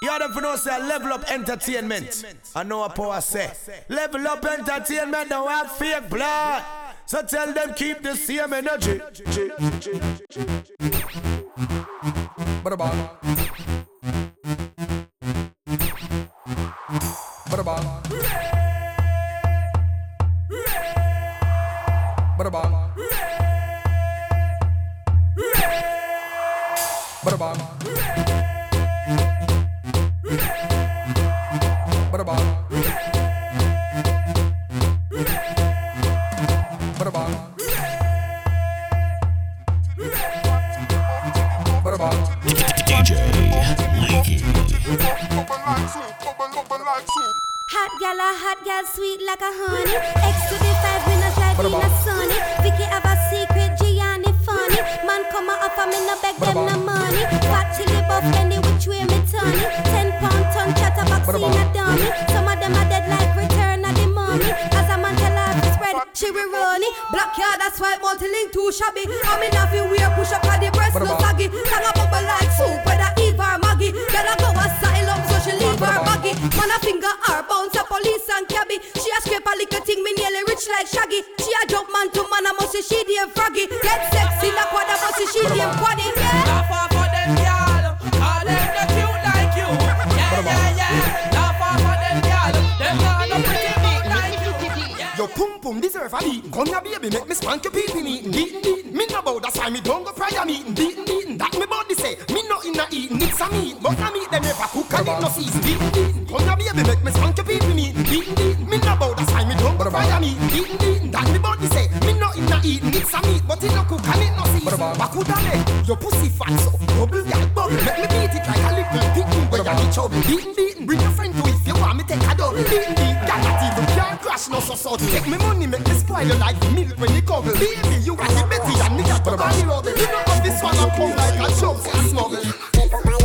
You them for know say level up entertainment. I know what power say. Level up entertainment don't have fake blood. So tell them keep the same energy. Bada bang. Bada bang. Sweet like a honey. X to the five when I drive in a sunny. Vicky have a secret, Gianni funny. Man come a offer me no beg them no money. Fat chili buff any which way me turn it. Ten pound ton chatterbox in a dummy. Some of them are dead like return of the mummy. As a man tell her to spread, she will run it. Black yard that's why multi-link too shabby. I'm in a few wear push up at the breast no saggy. Tongue a bubble like soup whether Eve or Maggie. Girl a go asylum so she leave her baggy. Man a finger a police and cabby. She a scrape a little thing me nearly rich like Shaggy. She a jump man to man a must say she damn froggy. Get sexy like what a must say she damn quaddy. Yeah. Laugh off of them, y'all. All them no cute like you. Yeah, yeah, yeah. Laugh off of them, y'all. Them not no pretty meat like you. Yeah. Your pum pum deserve a beating. Come here, baby, make me spank your pee pee meeting. Beating, beating. Me no bow, that's why me don't go prayer meeting. Beating, beating. That me body say. Me no inna eating. It's a meat, but a meat them never cook and it no season. Beating, beating. Come here, baby, make me spank your don't go prayer meeting. Beating, beating. That me body say. Me no inna eating. It's a meat, but it no cook and it no season. Bakuda leg, your pussy fat so bubble gal bubble. Make me beat it like a little piggy where you need trouble. Beating, beating. Bring your friend to if you want me take a double. Beating, beating. Gal not even can't crash no so so. Take me money, make me spoil your life milk when you come. Baby, you got the Betty and me got the body rubble. You know of this one I come like a chump and smuggle.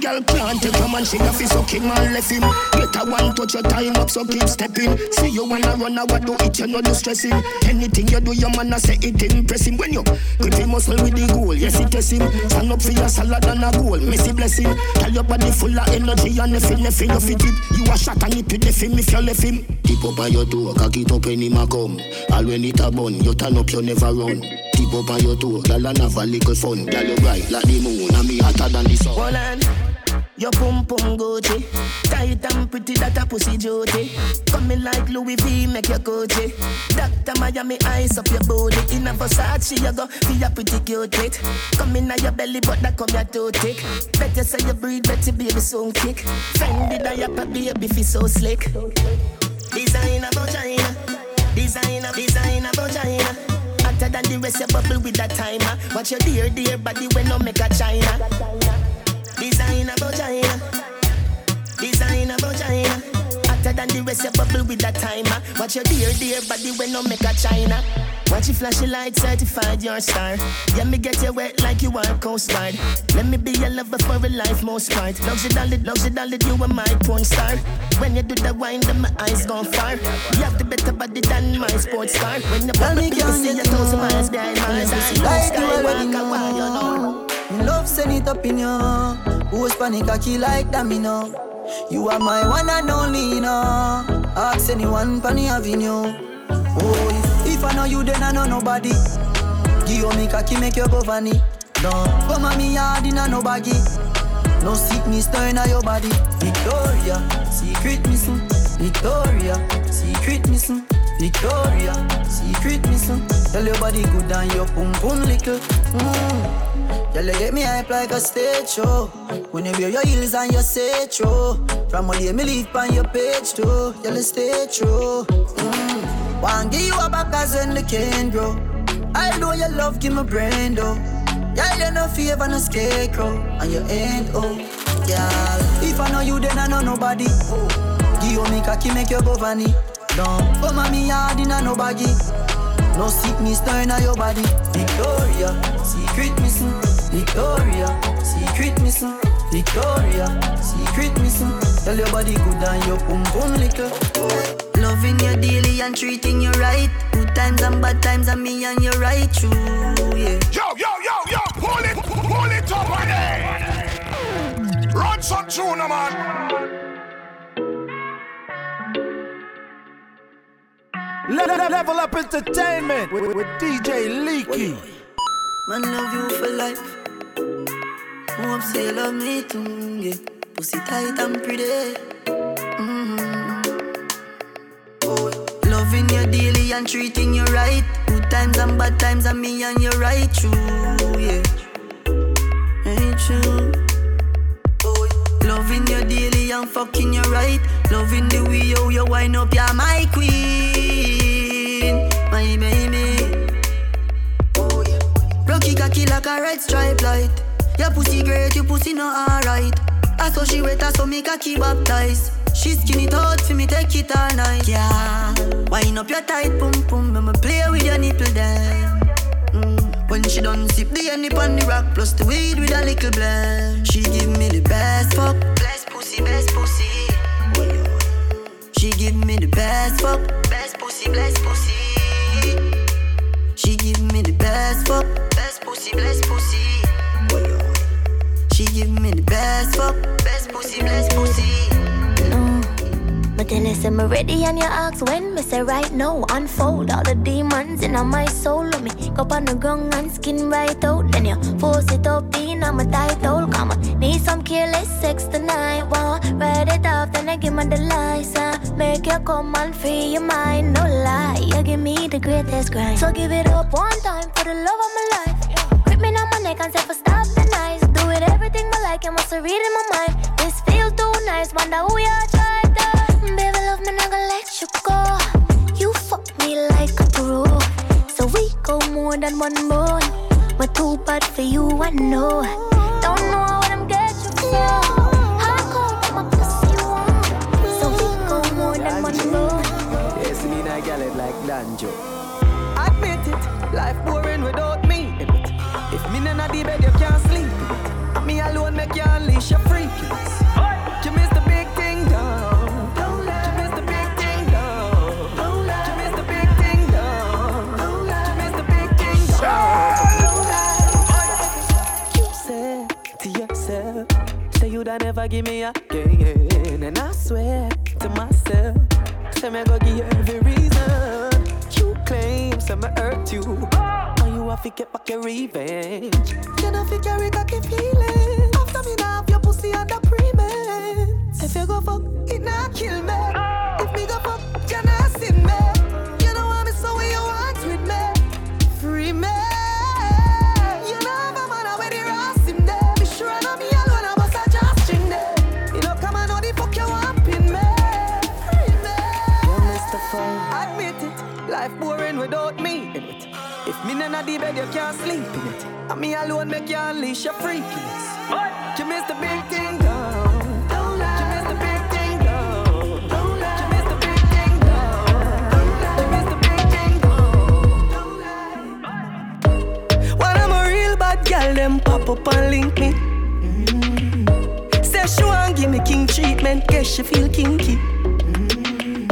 Girl can't take a man, she a fi suck him and left him. Get a one touch your time up, so keep stepping. See you wanna run, what do it, you know you stressing. Anything you do, your man a say it impress him. When you grip him muscle with the goal, yes it test him. Stand up for your salad and a goal, messy blessing. Tell your body full of energy and nothing, nothing fit it. You a shot and it with the film if you left him. Tip up on your toe, cock it up when him a come. All when it a bun, you turn up, you never run. Tip up on your toe, girl and have a little fun. Girl you bright like the moon, and me hotter than the sun. Hold on. Your pum pum Gucci Tight and pretty that a pussy jody Coming like Louis V make your Gucci Dr. Miami ice up your booty In a Versace you go be a pretty cute Come in your belly but that come your too thick Better say you breathe better baby soon kick Fendi diaper baby fi so slick Designer vagina Designer, designer vagina Hotter than the rest you bubble with that timer Watch your dear dear body when no make a China Designer vagina, designer vagina. Hotter than the rest, you bubble with that timer. Watch your dear, dear body when no make a China. Watch you flash your light certified your star. Yeah, me get you wet like you are Coast Guard. Let me be your lover for a life most part. Love you, darling, love you, are my porn star. When you do the wine, then my eyes gone far. You have the better body than my sports car. When you pop me, you see a thousand miles behind miles. Like you already I know. Me love send it up in you. Who's panic cocky like that me know. You are my one and only, you know. Ask anyone the avenue. Oh, if, I know you, then I know nobody. Give you me cocky, make you go funny. No, come on me yard in a no baggy. No sickness turn on your body. Victoria, secret missing. Victoria, secret missing. Victoria, secret missing. Tell your body good and your pum pum little. Mm. Girl, you get me hype like a stage show. When you wear your heels and you say true. From all day me leave on your page too. Girl, you stay true. Mm. One give you a back as when the can grow. I know your love give me brain though. Girl, you no favor no scarecrow, and you ain't oh. Girl, if I know you, then I know nobody. Give you me cocky, make you go. Don't come on me hard in a no baggy. No sickness turn on your body. Victoria, secret missing. Victoria, secret missing. Victoria, secret missing. Tell your body good and your pum pum little. Loving you daily and treating you right. Good times and bad times and me and you right true, yeah. Yo, yo, yo, yo, pull it, pull it up on it. gunshot tune, man. Le- level up entertainment with, with DJ Leaky. Man love you for life. Hope say you love me too. Yeah. Pussy tight and pretty. You daily and treating you right. Good times and bad times and me and you right true. Yeah. Ain't true. Oh, loving you daily and fucking you right. Loving the way you, you wind up, you're my queen. My baby. Oh, Rocky cocky like a red stripe light. Your pussy great, your pussy not alright. I saw she wet, I saw me cocky baptized. She skin it for me, take it all night. Yeah, wind up your tight pum pum, I'ma play with your nipple then. Mm. When she done sip the honey on the rock, plus the weed with a little blend. She give me the best fuck, best pussy, best pussy. She give me the best fuck, best pussy, best pussy. She give me the best fuck, best pussy, best pussy. She give me the best fuck, best pussy, best pussy. Then listen, me ready and you ask when me say right now. Unfold all the demons in my soul. Let me go on the ground and skin right out. Then you force it up in on my title. Come on, need some careless sex tonight. Wow, write it off, then I give me the license. Make you come and free your mind. No lie, you give me the greatest grind. So give it up one time for the love of my life. Grip me on my neck and say for stop the nice. Do it everything I like, I must read in my mind. This feel too nice, wonder who you try to. Baby, love me, not gonna let you go. You fuck me like a pro. So we go more than one bone. We're too bad for you, I know. Don't know what I'm getting you for. Hardcore, my pussy warm. So we go more than one bone. Yes, me and I gal it like Danjo. Admit it, life boring without me. If me not the bed, you can't sleep. Me alone make you unleash your freakiness. Never give me again, and I swear to myself, say me go give you every reason. You claim say me hurt you, and you have to get back your revenge. You know fi carry cocky feelings after me now your pussy under premens. If you go fuck, it not kill me bed, you can't sleep in it. And me alone make you unleash your freakiness. You miss the big thing down. You miss the big thing down. You miss the big thing down. You miss the big thing down. When I'm a real bad girl, them pop up and link me. Mm. Say she want give me king treatment, guess she feel kinky. Mm.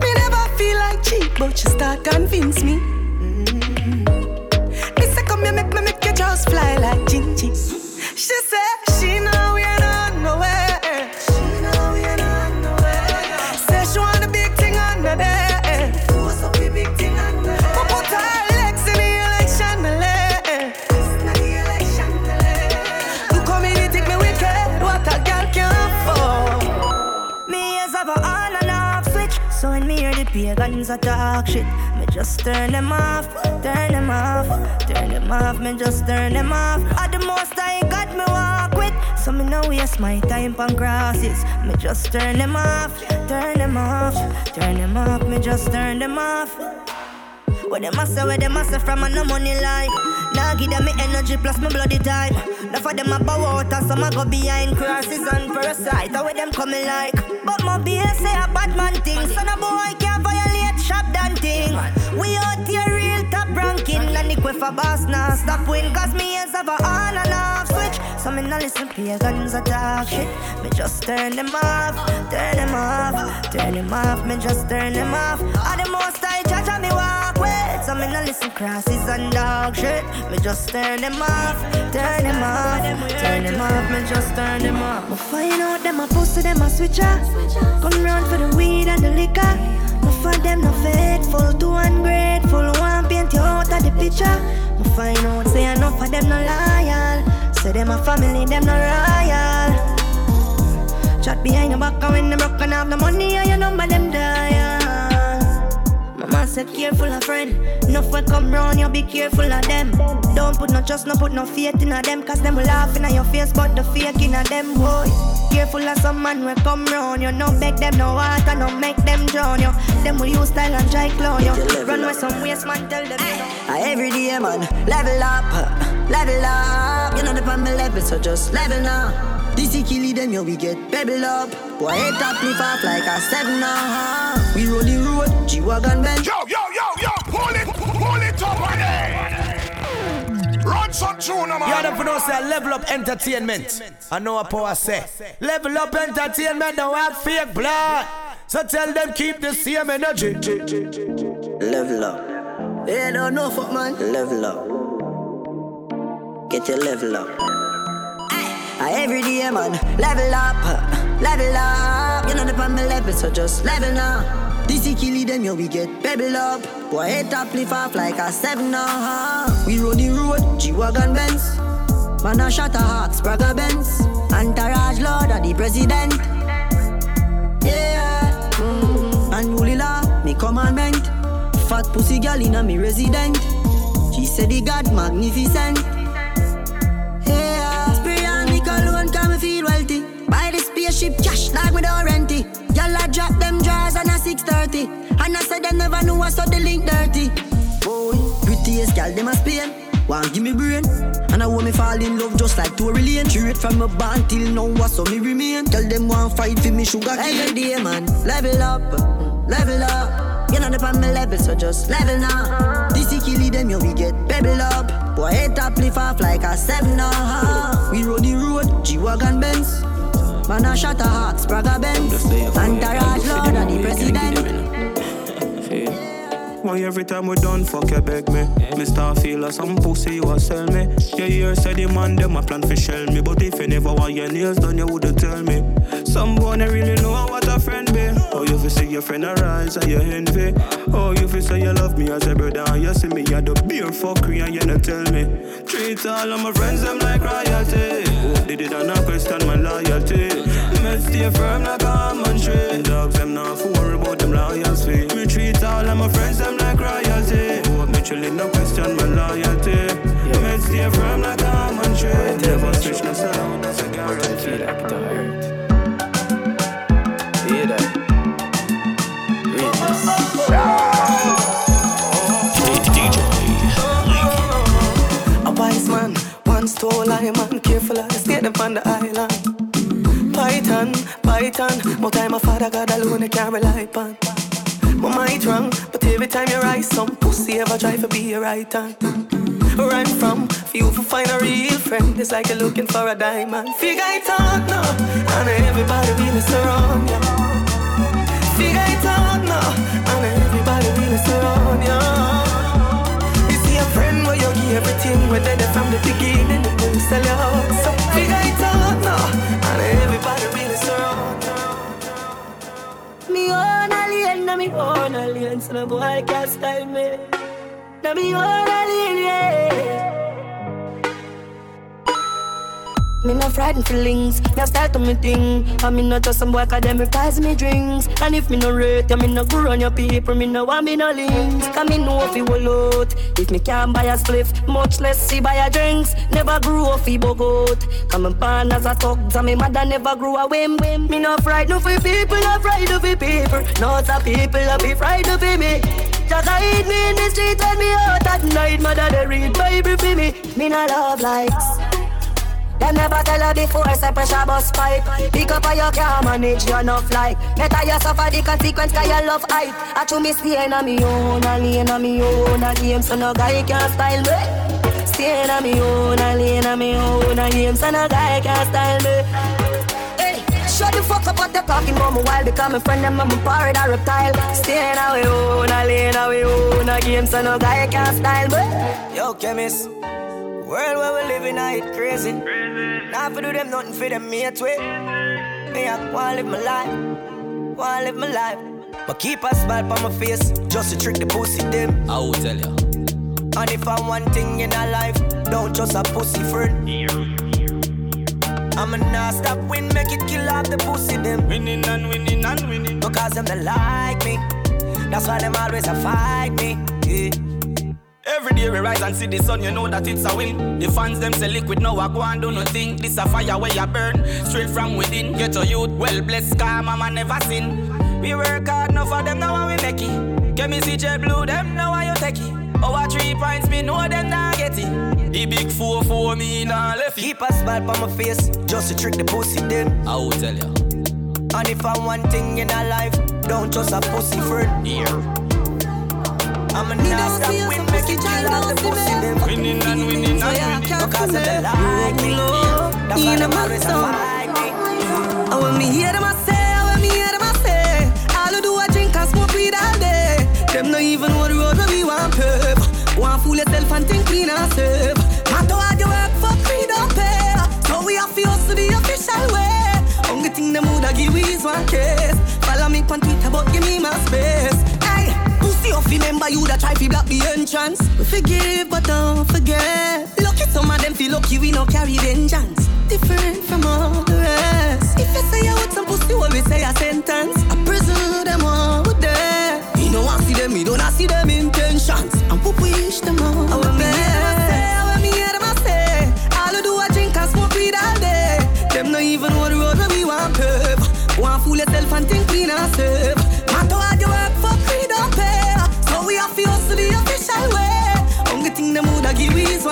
Me never feel like cheap, but she start convince. Me just fly like Gingy. She say she know we ain't on nowhere. She know on. Say she want a big thing up the there. We put her legs in the election. You come in, you think me wicked. What a girl can for. Me as have a on and off switch. So when me hear the pagans talk shit, just turn them off, turn them off, turn them off. Me just turn them off. At the most I got me walk with, so me no waste my time on crosses. Me just turn them off, turn them off, turn them off. Me just turn them off. What them a say, what them a say from a no money line. Now give them me energy plus my bloody time. Now for them a bow out and some a go behind crosses and parasite. How with them coming like? But my BS say a bad man thing. Son of boy can't violate shop done thing. We out here real top ranking. And the quiff a boss now stop win. Cause me have a on and off switch. So me no listen pagans a talk shit. Me just turn them off, turn them off, turn them off. Me just turn them off. All the most I judge and me walk with. So me no listen crosses and dog shit. Me just turn them off, turn them off, turn them off. Me just turn them off. Me find out them a pussy, them a switcher. Come round for the weed and the liquor. Find them no faithful, too ungrateful. One paint you out of the picture. Me find out say enough of them no loyal. Say them a family, them no royal. Chat behind your back and when them broken off the money and your number them. Said careful of friend. No will come round, you be careful of them. Don't put no trust, no put no faith in them, cause them will laugh in your face, but the fake in a them boy. Careful of some man will come round, you no beg them no water, no make them drown you. Them will use style and try clown you. Run with some waste man, tell them know. Every day man, level up, level up. You know the pan level, so just level now. This is killy them, yeah, we get pebble up. Boy, head up, off like a seven, uh-huh. We roll the road, G-Wagon bend. Yo, yo, yo, yo, pull it, pull it up again. Run some tune, man. You don't know say level up entertainment. I know what power say. Level up entertainment, don't have fake blood. So tell them keep the same energy. Level up. They don't know fuck man. Level up. Get your level up. I every day man, level up, level up. You know the pan level, so just level now. This is killy them, yo, we get pebble up. Boy, head up, lift off like a seven now. We roll the road, G-Wagon Benz. Man, a shot a hawks, Braga Benz. Entourage Lord of the President. Yeah, mm-hmm. and law, me commandment. Fat pussy girl in a me resident. She said the God magnificent. Yeah, spray on me cologne, come me feel wealthy. Buy the spaceship cash like me don't rent it. Y'all I drop them drawers on a 630. And I said they never knew I saw the link dirty. Boy, prettiest girl them a Spain. Want give me brain. And I want me fall in love just like Tory Lane. Straight from my band till now what's so me remain. Tell them want fight for me sugar cane. Every day man, level up, mm, level up. You know the pan me level so just level now. This is killy them yo we get pebble up. Boy head up lift off like a seven now We roll the road, G-Wagon Benz Man a shot a hawks, Braga Benz Entourage Lord and the President why every time we done, fuck you beg me. Me start feel like some pussy you a sell me. Yeah, hear say the man them a plan for shell me, but if you never want your nails done, you woulda tell me. Some boy they really know what a friend be. Oh, you fi see your friend arise and you envy. Oh, you fi say you love me as a brother, and you see me at the beer fuckery and you not tell me. Treat all of my friends them like royalty. They did not question my loyalty. Me stay firm like a almond tree. Dogs them not for worry about them loyalty. Me treat all of my friends them like royalty. Hope me chillin' no question my loyalty. Me stay firm like a almond tree. Never switch no sound, that's a guarantee. Feel like it hurt. Hear that? A told I man careful I stay them on the island. Python, Python, more time my father got alone I can't rely upon. My mind wrong, but every time you rise, some pussy ever try to be a right hand. Run from, for you to find a real friend, it's like you're looking for a diamond. Figure it out now, and everybody really surround you. Everything, where they from the beginning, will sell you out. So figure it out now, and everybody really surround. Me own alien, na me own alien, so no boy can't style me. Na me own alien, yeah. Me no frightened feelings, me a start to me thing. I me not just some boy 'cause them replies me drinks. And if me no rate, you me no go on your people, me no want me no links. Cause me know you will out. If me can't buy a spliff, much less see buy a drinks. Never grew up fi bogot. Come and pan as a thug, and me mother never grew a whim. Me no frightened for people, no frightened for people. Not a people, I be frightened for me. Just hide me in the street when me out at night. Mother they read Bible for me. Me no love likes. Them never tell her before, say pressure bus pipe. Pick up how you can't manage your enough like Better you suffer the consequence cause you love hype. I chew me staying on me own, a lane on me own A game so no guy can style me. Staying on me own, a lane on me own A game so no guy can style me. Shut the fuck up what they talking about me while my friend them and my pirate a reptile. Staying we own, a lane we own A game so no guy can style me. Yo, chemist World where we living, I it crazy. Now for do them nothing for them mate way. Me I wanna live my life, wanna live my life. But keep a smile on my face, just to trick the pussy them. I will tell ya. And if I'm one thing in a life, don't just a pussy friend. I'ma not stop win, make it kill off the pussy them. Winning and winning and winning. Because them they like me. That's why them always a fight me. Yeah. Every day we rise and see the sun, you know that it's a win. The fans them say liquid, now I go and do nothing. This a fire where you burn, straight from within. Get a youth, well blessed, car mama never sin. We work hard, enough for them, now we make it. Get me CJ Blue, them now you take it. Our three points, me know them not get it. The big four for me nah left it. Keep a smile on my face, just to trick the pussy them. I will tell ya. And if I'm one thing in a life, don't trust a pussy friend. Yeah. I'ma not stop win, make it kill off the pussy them. Winning and winning and winning. Because them they like me. That's why them always a fight me. And when me hear them I say, and when me hear them I say, all you do I drink and smoke weed all day. Them not even know the road where we want pave. Want fool yourself and think clean and safe. Matter what you work for, free don't pay. So we have to hustle the official way. Only thing them woulda give we is one case. Follow me on Twitter, but give me my space. Off, remember you that try to block the entrance. We forgive, but don't forget. Lucky some of them feel lucky we no carry vengeance. Different from all the rest. If you say you want some pussy, always say a sentence. A prison, them all with there. Me no want see them, me don't I see them intentions. And we wish them all.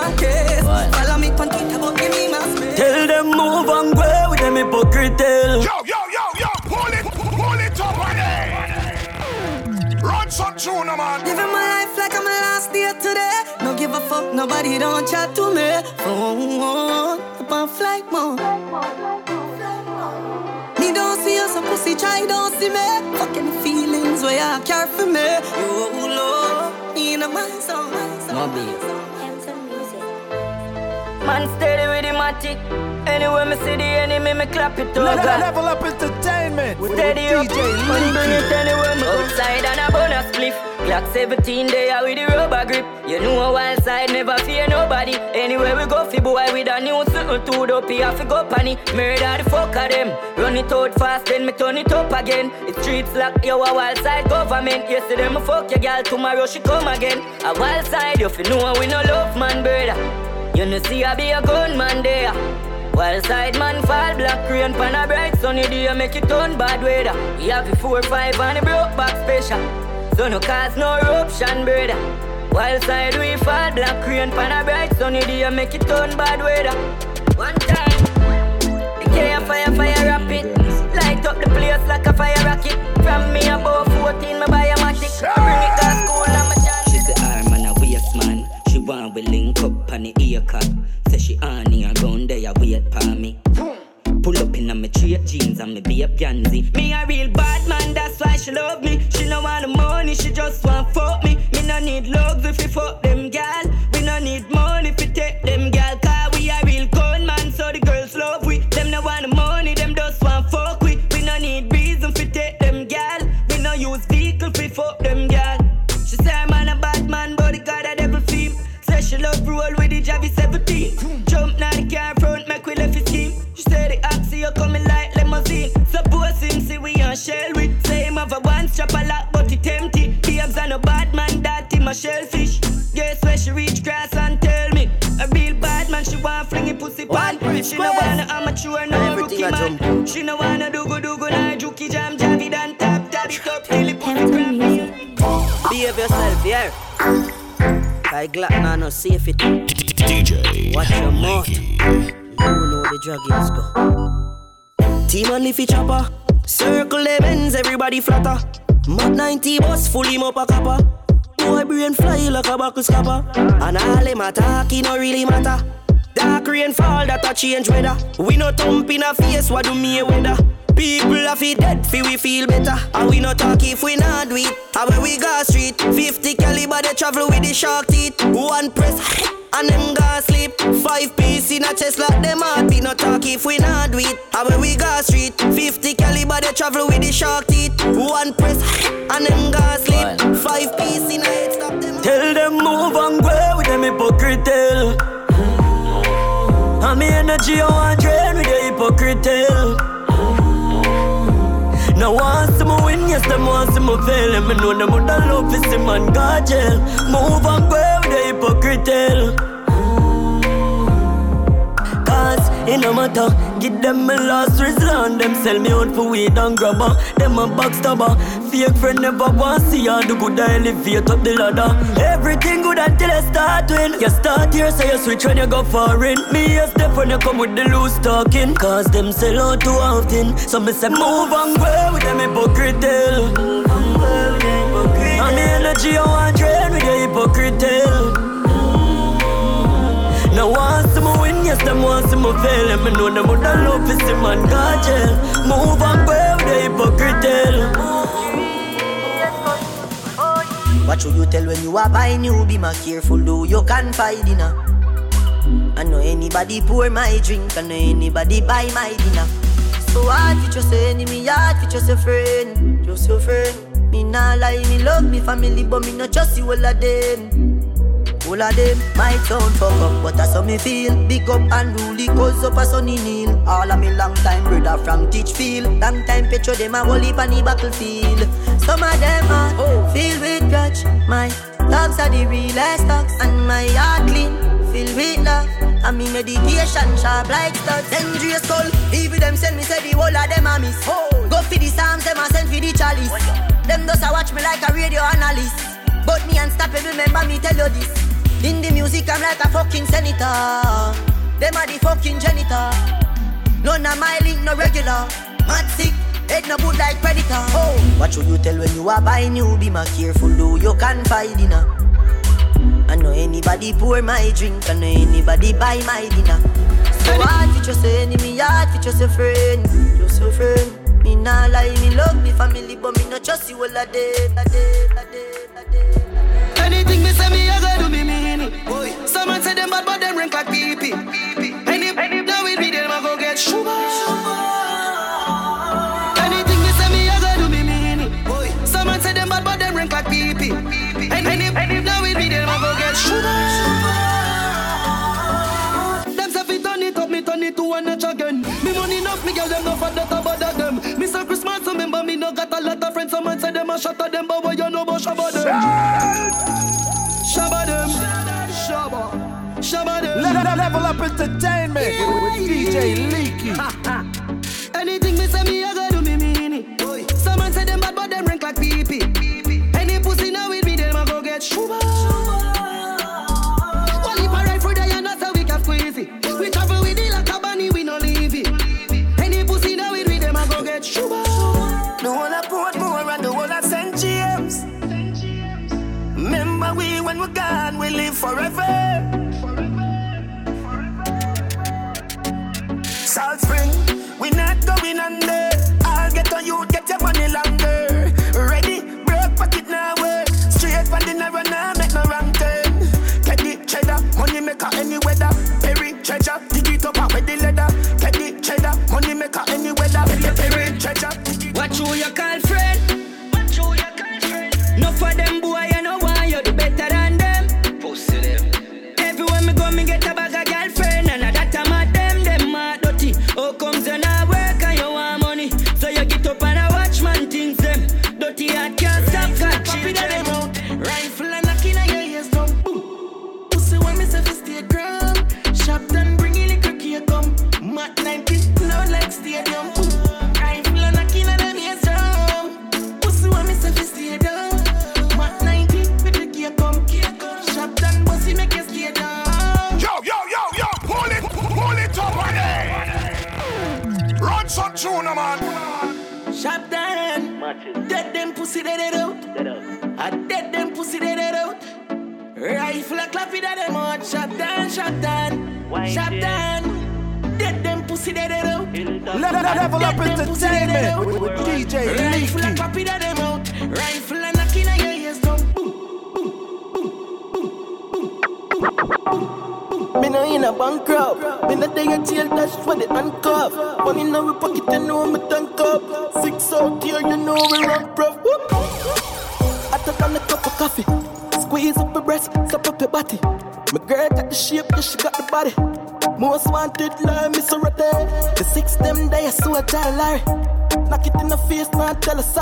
One case. Follow me on Twitter, but give me my space. Tell them move and go with them hypocrite tell. Yo, yo, yo, yo, pull it, pull it up on it. Run some tune, man. Living my life like I'm my last day today. No give a fuck, nobody don't chat to me. Phone up on flight mode. Me don't see you, some pussy try don't see me. Fucking feelings where you care for me. You love me in my song. Man steady with the matic. Anywhere me see the enemy, me clap it over. Level, level up entertainment with Steady up, DJ man bring it anywhere me. Outside and a bonus spliff. Glock 17 there with the rubber grip. You know a wild side never fear nobody. Anywhere we go, fi boy with a new to the P, I fi go panny. Murder the fuck of them. Run it out fast, then me turn it up again. The streets lock, yo a wild side government. Yesterday me fuck your girl, tomorrow she come again. A wild side, you fi know we no love man, brother. You know see I be a gunman there. While side man fall black rain pan a bright sunny day make it turn bad weather. We have the four five and the broke back special. So no cause no eruption brother. While side we fall black rain pan a bright sunny day make it turn bad weather. One time, the K fire fire rapid. Light up the place like a fire rocket. From me above 14, me buy a matic. I bring it on the cut. Say she honey a gun there a wait for me. Pull up in a me straight jeans and me be a Gansy. Me a real bad man, that's why she love me. She no want the money, she just want fuck me. Me no need love if we fuck them gal. We no need money with 17. Jump now the car front, make we left his scheme. She say the oxy you coming like limousine. Suppose him see we on shell with. Say him have a one strap a lock, but it empty. Babes and a bad man, that him a shellfish. Guess where she reach grass and tell me. A real bad man, she want fling it pussy pan. She no wanna amateur, no rookie man. She no wanna do go do go, nah juki jam, javi dan tap, tap it up, till it pussy. Behave yourself, yeah. Like Glock, nah, no safe it. DJ Watch your mouth. You know the drug is go. Team on leafy chopper. Circle the bends, everybody flatter. Mach 90 bus, full him up a copper. Boy brain fly like a buckle scupper. And all them attack, it no really matter. Dark rain fall, that a change weather. We no thump in a face, what do me a weather? People have it dead, fi we feel better. And we not talk if we not do it. And when we go street, 50 caliber they travel with the shark teeth. One press and them go sleep. Five piece in a chest like them heartbeat. Not talk if we not do it. And when we go street, 50 caliber they travel with the shark teeth. One press and them go sleep. Five piece in a head stop them. Tell them move and go with them hypocrite. And me energy I want drain with the hypocrite. Now want see me win, yes, them want see me fail And me know them would love to see man go jail Move and go with the hypocrite it no matter Give them my last resort. Them sell me out for weed and grabber Them a backstabber Fake friend never want see all the good I elevate up the ladder. Everything good until I start win You start here so you switch when you go foreign. Me a step when you come with the loose talking. Cause them sell out too often. So me say move and go with them hypocrite. Move and go with them hypocrite. And the energy I want drain with the hypocrite now want see me win, yes, them want see me fail And me know them would love to see man go jail Move and go with the hypocrite What should you tell when you are buying you? Be more careful, do you can find dinner. I know anybody pour my drink, I know anybody buy my dinner. So hard for just your enemy, hard for just a friend, just your friend. Me nah lie, me love me family, but me not trust you all of them. All of them might sound fuck up, but that's how me feel. Big up and rule cause up a sunny kneel. All of me long time brother from Teachfield. Long time picture them a whole heap on the battlefield. Some of them are oh. filled with grudge. My dogs are the realest dogs, and my heart clean, filled with love. And me meditation sharp like studs. Dangerous skull, even them send me say the whole of them a miss. Oh. Go for the psalms, them a send for the chalice. Them does a watch me like a radio analyst. But me unstoppable, remember me tell you this. In the music, I'm like a fucking senator. Them are the fucking janitor. None of my link, no regular. Mad sick, head no good like predator. Oh, what should you tell when you are buying new? Be more careful, though you can find dinner. I know anybody pour my drink, I know anybody buy my dinner. So hard for just enemy, hard for just a friend, just a friend. Me nah lie, me love me family, but me not trust you all a day, a day, a day, a day. Anything me say me, I gotta do me mean it. Someone say them bad, but them rank like pee pee. Any, any, now it be them, I go get sugar. Anything me say me, I gotta do me mean it. Someone say them bad, but them rank like pee pee. Any, any, now it be them, I go get sugar. Them say fi turn it up, me turn it to one again. Me money enough, me girl them no for that about them. Me Christmas, remember me no got a lot of friends. Someone say them a shot at them, but what you know about shabba them? Them. Le- level up entertainment with, with DJ Leaky. Anything me say me, I go do me mean it. Someone say them bad, but them rank like pee pee. Any pussy now with me, them a go get shuba. Well, if I ride for the and that's how we can squeeze it. We travel with it like a bunny, we no leave it. Any pussy now with me, them a go get shuba. The whole of Portmore and the whole of St. James. Remember we when we're gone, we live forever. We not going under. I'll get on you, get your money longer.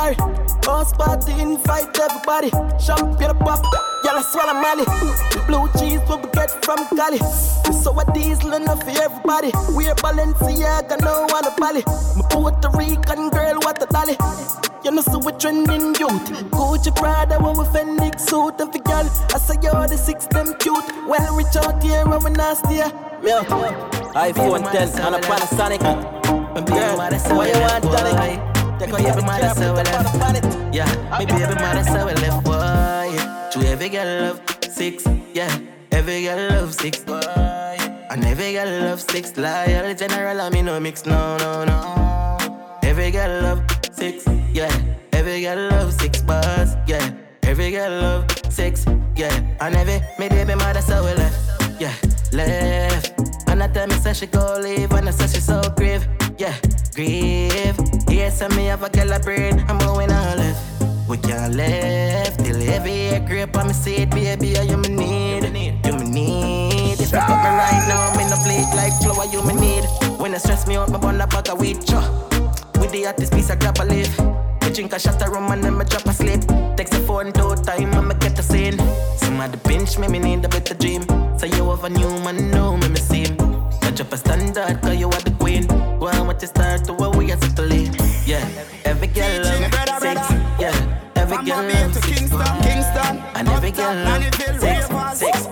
Sorry. House party, invite everybody. Champagne pop, y'all I swallow Molly. The blue cheese, what we get from Cali. We saw a diesel enough for everybody. We're Balenciaga, no one a Bali. My Puerto Rican girl, what a dolly. You know, so we trending youth. Gucci Prada, when we Fenix suit of the girl. I say, yo, the six them cute. Well, reach out here, when we nasty. Me up. iPhone 10 on a Panasonic. Girl, why you want Tonic? Me baby mother say we left. Yeah, me baby mother say we left. Yeah. To every girl love six. Yeah, every girl love six. Boy, and every girl love six. Loyal general, I me no mix. No, no, no. Every girl love six. Yeah, every girl love six bars. Yeah, every girl love six. Yeah, and every me baby mother say we left. Yeah, left. And I tell me say she go leave, and I say she so grieve. Yeah, grieve. Yes, and me have a girl a brain. I'm going all left. We can't left till every creep on me seat, baby. I you me need, you me need. If you cut me right now, me no bleed like flower. You me need. When it stress me out, me burn a bag of weed. Cho. With the hottest piece, I grab a leaf. We drink a shot of rum and then me drop a sleep. Text the phone two time and me get the scene. Somebody pinch me, me need a better dream. So you have a new man, know me, me see him. I drop a standard, cause you are the queen. Go on, what you start to what we are settle in. Yeah, every girl love six. Yeah, every girl love six. Kingston, Kingston, And every girl love six, six.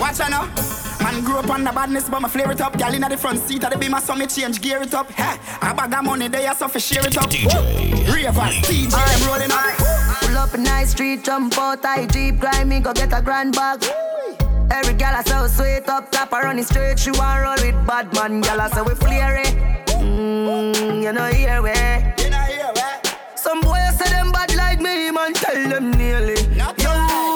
Watch out now. Man grew up on the badness, but my flare it up. Gal in the front seat of the beamer, so me change gear it up. Hey, a bag of money there, so for share it up. Ravers, DJ, I'm rolling up. Pull up a nice street, jump out, I jeep, grind me, go get a grand bag. Every gal I so sweet up top, I running straight, she want roll with bad man. Gal I say we flare it. Mm, you know here we. You know here we. Some boys say them bad like me, man, tell them nearly. Yo,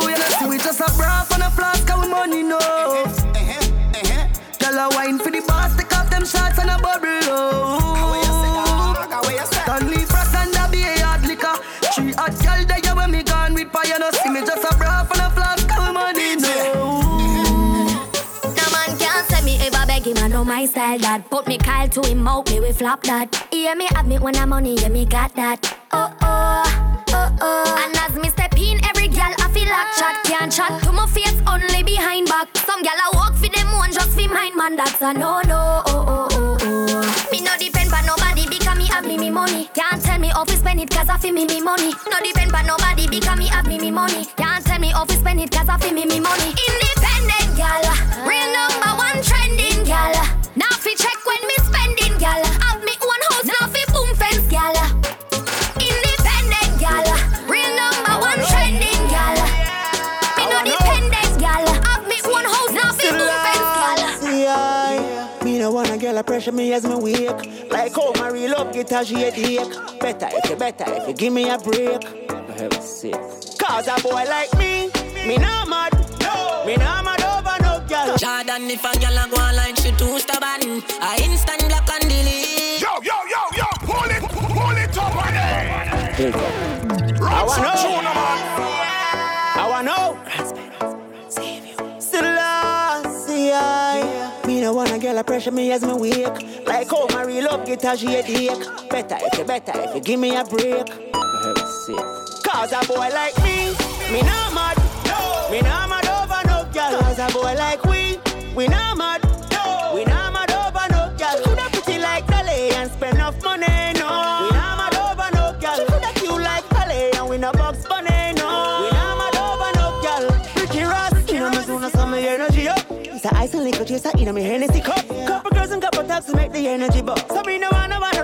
you know see we just a bra and a flask, we money no. Uh-huh, uh-huh, uh-huh. Gal a wine for the boss, take off them shots and a bubble. Oh, my style that. Put me Kyle to him out, me we flop that. Yeah, me have me when I'm money, yeah, me got that. Oh, oh, oh, oh. And as me step in, every gal I feel like chat Can't chat to my face, only behind back. Some gal I walk for them one, just for mine, man That's a no-no, oh, oh, oh, oh. Me no depend on nobody because me have me me money. Can't tell me how to spend it cause I feel me me money. No depend on nobody because me have me me money. Can't tell me how to spend it cause I feel me me money. Independent gal, real number one trending gal. Now fi check when me spending gal. Have me own house now fi boom fence gal. Independent gal, real number one trending gal. Me no oh, dependent gal. Have me own house now fi boom fence gal. See I, me no wanna girl a pressure me as me wake. Like how my real up get a she headache. Better if you better if you give me a break. For heaven's sake. Cause a boy like me, me not mad. No. Me not mad over no girl. Jordan, if a girl a go online, she too stubborn. I instant block and delete. Yo, yo, yo, yo, pull it, pull it up on it. I wanna know. I wanna know. Selassie, I Me no wanna girl a pressure me as me wake. Like how my real up get a she headache. Better if you better if you give me a break. For heaven's sake. Cause a boy like me, me not mad. No. Me not a boy like we, we not mad. No. We not mad over no girl. Coulda pretty like Dolly and spend enough money. No. We not mad over no girl. Coulda cute like Dolly and we no box bunny. No. We not mad over no girl. Ricky Ross, you know me soon as some energy up. It's a ice and liquor chaser in my Hennessy cup. Couple girls and couple taps to make the energy buzz. So me no wanna wanna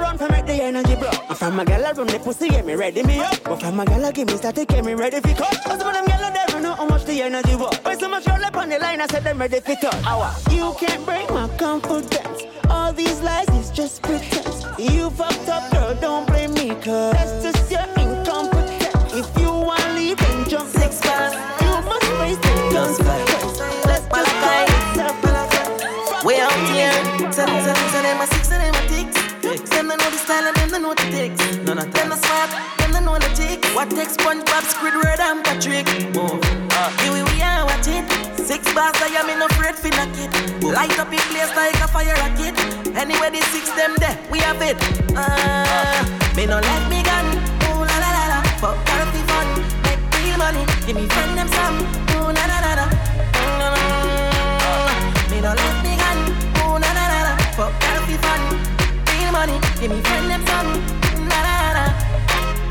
from my gal I run the pussy, get me ready me up. But from my gal I give me static, get me ready for cut. Cause some of them gal I never know how much the energy was. When so much girl up on the line, I said them ready for. Hour. You can't break my confidence. All these lies is just pretense. You fucked up, girl, don't blame me, cause that's just your incompetence. If you want leave, then jump six bars. You must raise the guns first. Let's just go. We out here. Tell them, tell them, tell them, my six and them. Them they know the style and them they know the ticks. None of Them the smart, them they know the ticks. What takes SpongeBob, Squidward, and Patrick? Move. Here we, we are, watch it. Six bars, I am in no afraid for knock it. Light up in place like a fire rocket. Anyway, the six them there, we have it. Uh, me no let me gun. Ooh la la la la. Fuck therapy fun. Make real money. Give me friend them some. Ooh la la la la. Mm, Me no let me gun. Ooh la la la la. Fuck therapy fun. Money. Give me friend them some. La la la la.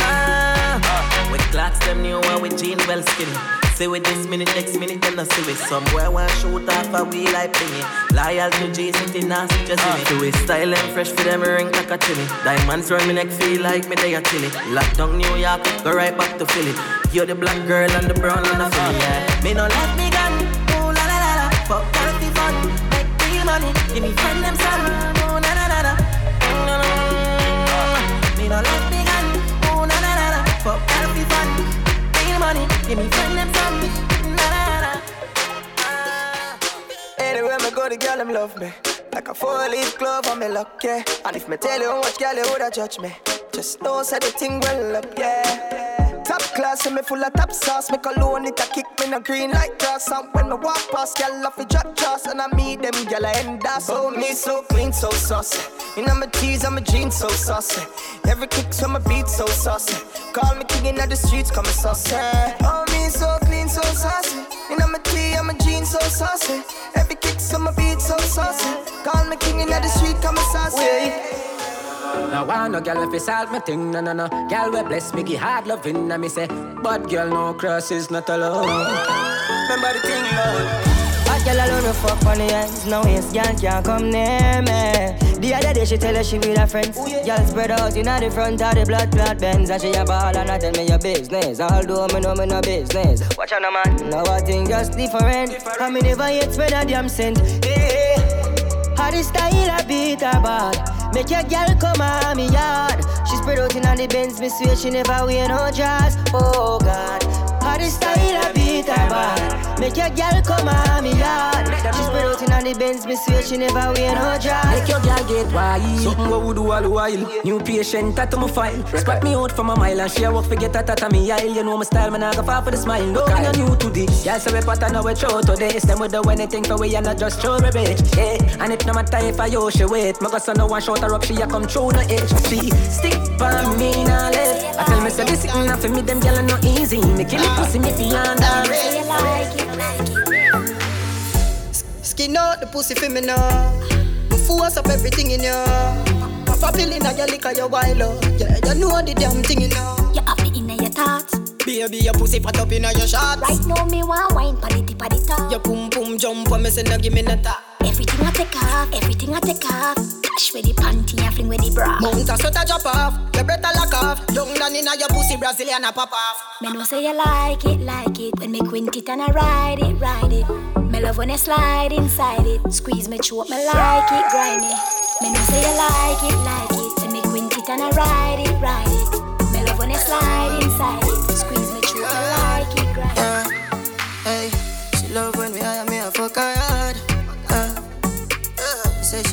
Uh, with clocks them new one with jeans well skinny. See with this minute, next minute, then I see with some boy want shoot off a wheel like thingy. Loyal to G City, nasty just in it. Do it style and fresh for them ring like a chili. Diamonds round me neck feel like me they a chilly. Lockdown New York, go right back to Philly. You're the black girl and the brown and the Philly. Yeah. Me no let me gun, ooh la la la la. Fuck therapy fun, make real money. Give me friend them some, Give me friend them some, na na na. Ah. Anywhere me go, the girl them love me. Like a four-leaf glove on me luck, yeah. And if me tell you how much girl you woulda judge me, just know say the thing well up, yeah. Top class, and me full of top sauce. Me cologne it a kick me no green like grass. And when me walk past, girl off a drop trust, and I meet them girl I end up. Oh me so clean, so saucy. You know my I'm a jeans so saucy. Every kick so my beat so saucy. Call me king in the streets, come saucy. Oh me so clean, so saucy. You know my tee, I'm a jeans so saucy. Every kick so my beat so saucy. Call me king in the street, come saucy. Now I no girl if you solve my thing, no no no. Girl we bless me, give hard loving, and me say, but girl no cross is not alone. Remember the thing, Lord. Hot girl alone no fuck on the ends. No waste girl can't come near me. The other day she tell her she with her friends. Oh, girl spread out inna the front of the blood clot Benz And she a ball and I tell me your business. Although me know me no business. Watch out no man. Now I think just different. And me never yet spread a damn cent hey. How the style I beat bad Make your girl come on me yard. She spread out inna the Benz Me swear she never wear no dress Oh God. How the style I beat her bad Make your girl come on me yard She spread out inna the Benz Me swear she never wear no dress. Make your girl get wild. Something what we do all the while. New patient, tattoo my file. Spot me out from a mile And she a walk forget that at me aisle You know my style, man, I go far for the smile. No, me no new to this. Girl say we pattern now we throw to this. Them we do anything for we and not just show me bitch. Yeah. And if no matter if I yo she wait. Me go so no one shot her up She a come through no edge See, stick by me now left. I tell me say this is enough for me Them girl are not easy. Me kill it pussy me beyond that Skin out the pussy for me now. Force up everything in you. Pop a pill in your liquor, you wild up. Yeah, you know the damn thing in you. You have it in your thoughts. Baby, your pussy fat up in your shorts. Right now, me want wine, pa the tip of the top. Your boom boom jump for me, say no give me no top. Everything I take off, everything I take off. Cash with the panty and fling with the bra. Mount a sweat a drop off, your breath a lock off. Young down inna your pussy, Brazilian a pop off. Me know say you like it, like it. When me quint it and I ride it, ride it. Me love when I slide inside it. Squeeze me throat, me like it, grimy. Me know say you like it, like it. When me quint it and I ride it, ride it. Me love when I slide inside it. Squeeze me throat, me like it, grimy. Uh, hey, she love when we hire me a fuck her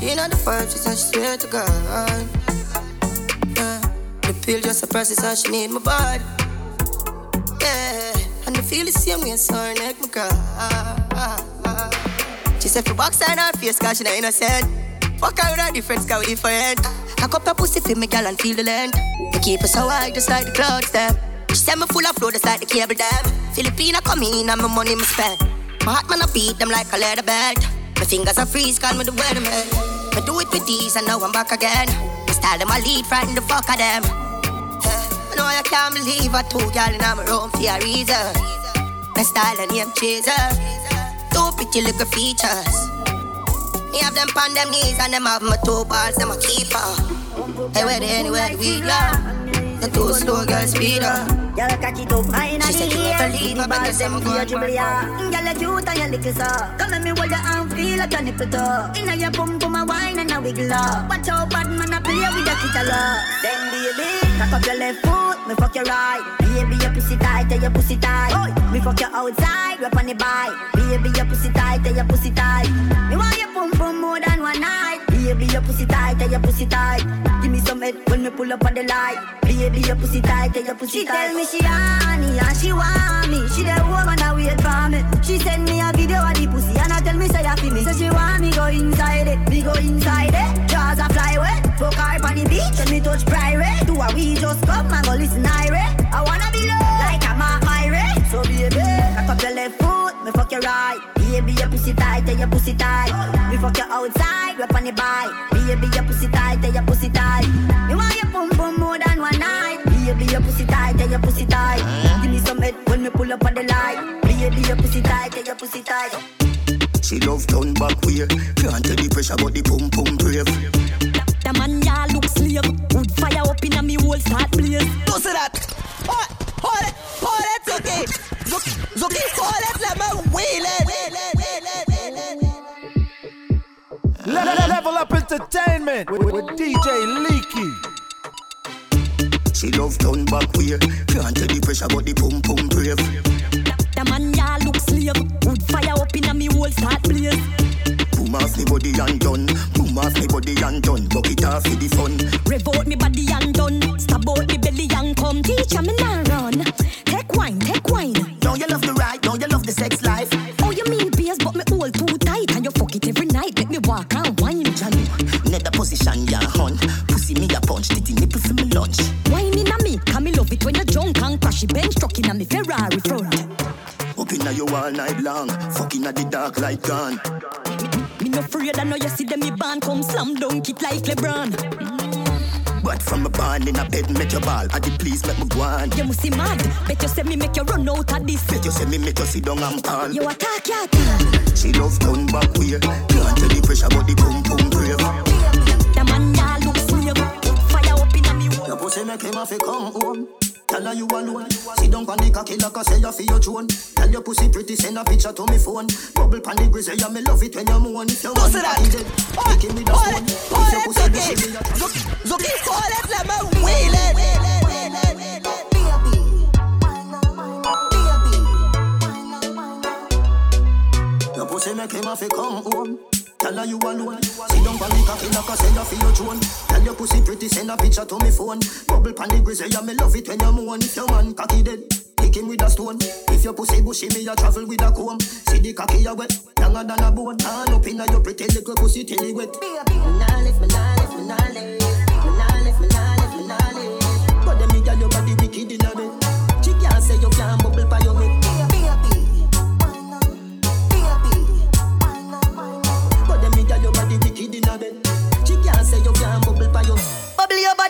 she not the vibe, she said she swear to God. Uh, the pill just process how she need my body. Yeah, and the feel the same way, so her neck my cry. She said for box and her face, cause she not innocent. Fuck her with her different, we different. Cock up her pussy for me, girl, and feel the length. We keep her so high, just like the clouds, them. She said me full of flow, just like the cable dam. Filipina come in, and my money me spend. My heart man, I beat them like a leather belt. My fingers are freeze, call me the weatherman. I do it with these, and now I'm back again. My style them, I lead, frighten the fuck of them. Yeah, I can't believe I two y'all in my room for a reason. My style and name chaser. Two pretty little features. Me have them on them knees and them have my two balls, them a keeper. Hey, where they anywhere we go? You too slow, girl, speed up. Girl, catch it up, I She said you never leave, I better say I'm Ball, going dribble, yeah. Girl, you cute and you little so. Come let me hold your arm, feel like your nipple toe. Inna your pum pum a wine and a wiggle up. Watch out, bad man a play with the kid a lot. Then baby, cock up your left foot, me fuck your right. Baby, your pussy tight, tell your pussy tight. Oi, me fuck your outside, rap on the bike. Baby, your pussy tight, tell your pussy tight. Me want your pum pum more than one night. Baby, your pussy tight, tell your pussy tight. Give me some head when me pull up on the light. Baby, your pussy tight, tell your pussy she tight. She tell me she honey and she want me. She the woman that wait for me. She send me a video of the pussy and I tell me say I feel me. So she want me go inside it, me go inside it. Jaws a fly away, fuck her on the beach and me touch private. Do a we just come and go listen irate. I wanna be low like I'm a irate. So baby, cock up your left foot, me fuck your right. Baby, your pussy tight, tell your pussy tight. Me fuck your outside, rap on the bike. Baby, your pussy tight, tell your pussy tight. Me want your pum pum more than one night. Baby, your pussy tight, tell your pussy tight. Give me some head when me pull up on the light. Baby, your pussy tight, tell your pussy tight. She love turn back way. Can't tell the pressure, but the pum pum brave. The man ya look slave. Wood fire up in a me whole start blaze. Don't say that. Hold, hold it, hold it, Zuki. Zuki, Zuki, hold it, let me wheel it. Le- level up entertainment with, with DJ Leaky. She love turn back way. Can't tell the pressure, but the pum pum brave. The man ya look slave. Wood fire up in a me whole start blaze. Boom off me body and done. Boom off me body and done. Bucket off for the fun. Rev out me body and done. Stab out me belly and come. Teacher me nah run. Take wine, take wine. Don't you love the ride? Don't you love the sex life? Oh, you mean beers, but me all too tight. And you fuck it every night. Make me walk and wine. Janu, net the position ya hun. Pussy me a punch. Titty nipple for me lunch. Wine in a me. Come me love it when you drunk and crashy bench truck in a me Ferrari front. Up inna you all night long. Fucking at the dark light gone. No afraid, I know you see them me band come slam dunk it like LeBron. But from a barn in a bed, make your ball. I did please make me go on. You must see mad. Bet you say me make you run out of this. Bet you say me make you sit down and fall. You attack your team. She love turn back way. Can't tell the pressure, but the pum pum brave. The man ya look slave. Fire up in a me. Your pussy make him have to come home. Tell her you alone. Sit down on the cocky like I say you feel your drone. Tell your pussy pretty, send a picture to me phone. Bubble pan the grizzly, yeah, me love it when you moan. If you want that. it, kick him with a Hold stone. it, If your pussy me a- Zuki, Zuki, hold it, let me wheel it. Your pussy make him have to come home. Tell her you alone. Sit down on the cocky like I say you feel your drone. Tell your pussy pretty, send a picture to me phone. Bubble pan the grizzly, yeah, me love it when you moan. If your man cocky dead, kick him with a stone. If your pussy bushy, me a travel with a comb. See the cocky a wet, younger than a bone. Turn up inna your pretty little pussy till it wet. Me nah lift, me nah lift, me nah lift.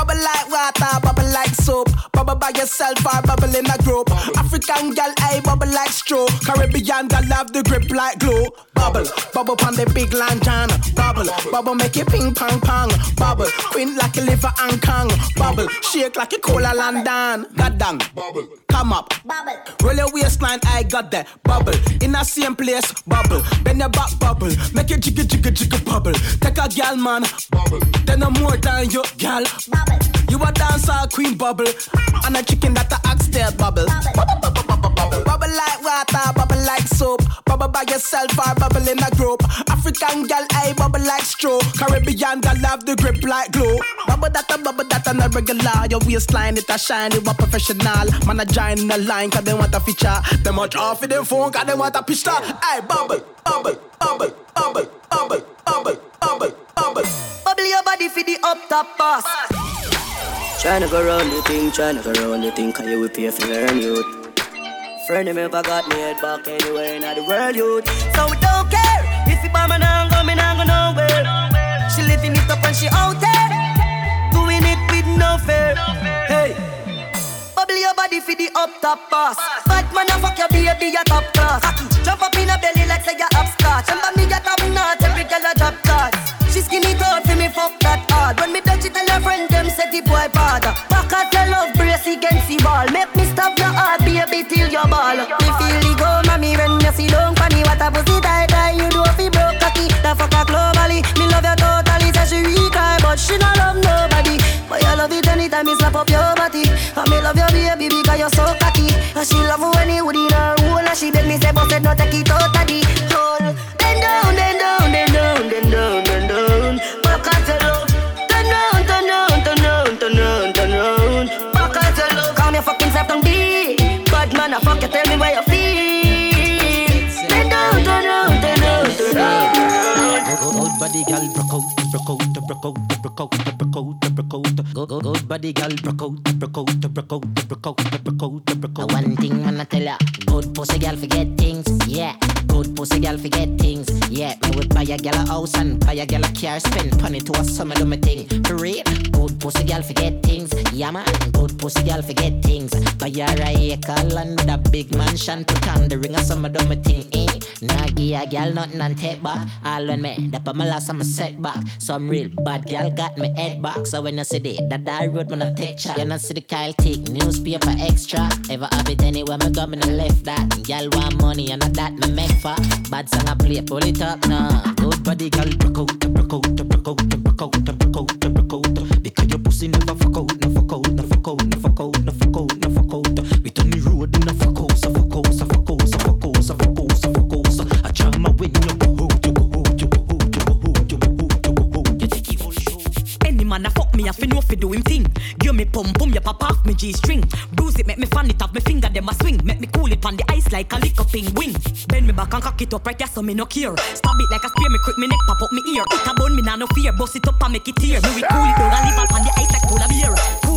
Bubble like water, bubble like soap. Bubble by yourself or bubble in a group. African girl, I bubble like straw. Caribbean girl love the grip like glue. Bubble, bubble on the big lantern. Bubble, bubble make it ping pong pong. Bubble, queen like a liver and kong. Bubble, shake like a cola London. Goddamn, bubble, come up. Bubble. Roll your waistline, I got that bubble. In the same place, bubble. Bend your back, bubble. Make it jigga jigga jigga bubble. Take a gal, man, bubble. Then no more than your gal. Bubble. You a dancer, queen bubble. And a chicken that a axe tail bubble. Bubble, bubble, bubble, bubble. Bubble like water, bubble like soap. Bubble by yourself or bubble in a group. African gal, I bubble like straw. Caribbean gal love the grip like glue. Bubble that a bubble that a not regular. Your waistline it a shine, you a professional. Man a join in the line cause they want a feature. They much off in them phone cause they want a picture. Hey, bubble, bubble, bubble, bubble, bubble, bubble, bubble, bubble. Bubble your body for the up top boss. Tryna go round the thing, tryna go round the thing, cause you will pay for learn youth. Friend him I got me head back anywhere in the world, youth. So we don't care if you now, go me now, go nowhere. She living it up and she out there, doing it with no fear. Hey. Bubble your body for the up top boss. Bad man, I fuck your baby, your top class. Jump up in a belly like say you're upstart. Remember me, your top notch, every girl a drop class. She skinny tall for me, fuck that hard. When me touch it, tell her friend them say the boy bad. Back at your love brace against the wall. Make me stop your heart, baby, till your ball. Me feel the go, mommy, when you see don't funny. What a pussy tight, tight, you do fi broke cocky. The fuck a globally, me love you totally. Say she weak, but she not love nobody. But you love it anytime me slap up your body. And me love your baby because you're so cocky. And she love when you would in her hole. And she beg me say, but said no take it out of the. Where you feel. Then down, turn round, turn round, turn round. Good body gal, broke out, broke out, broke out, broke out, broke out, broke out. Good, good, good body gal, broke out, broke out, broke out, broke out, broke out, broke out. One thing man I tell ya, good pussy gal forget things, pussy gal forget things, yeah. Me would buy a gal a house and buy a gal a car, spend money to a summer do me thing. For real, good pussy gal forget things, yeah man. Good pussy gal forget things. Buy her a acre land with a big mansion, put on the ring a summer do me thing, eh. Nah give a gal nothing and take back. All when me, that for my last I'm a setback. Some real bad gal got me head back. So when you see the that I road when I take shot, you not see the Kyle take newspaper extra. Ever have it anywhere me go me no left that. Gal want money and a that me make for. Bad song I play, pull it up now. Good body gal broke out, broke out, broke out, broke out, G string. Bruise it, make me fan it off me finger, them a swing. Make me cool it on the ice like a lick up in wing. Bend me back and cock it up right there, so me no care. Stab it like a spear, me quick me neck pop up me ear. It a bone me nah no fear, bust it up and make it tear. Me we cool it and leave on the ice like polar beer.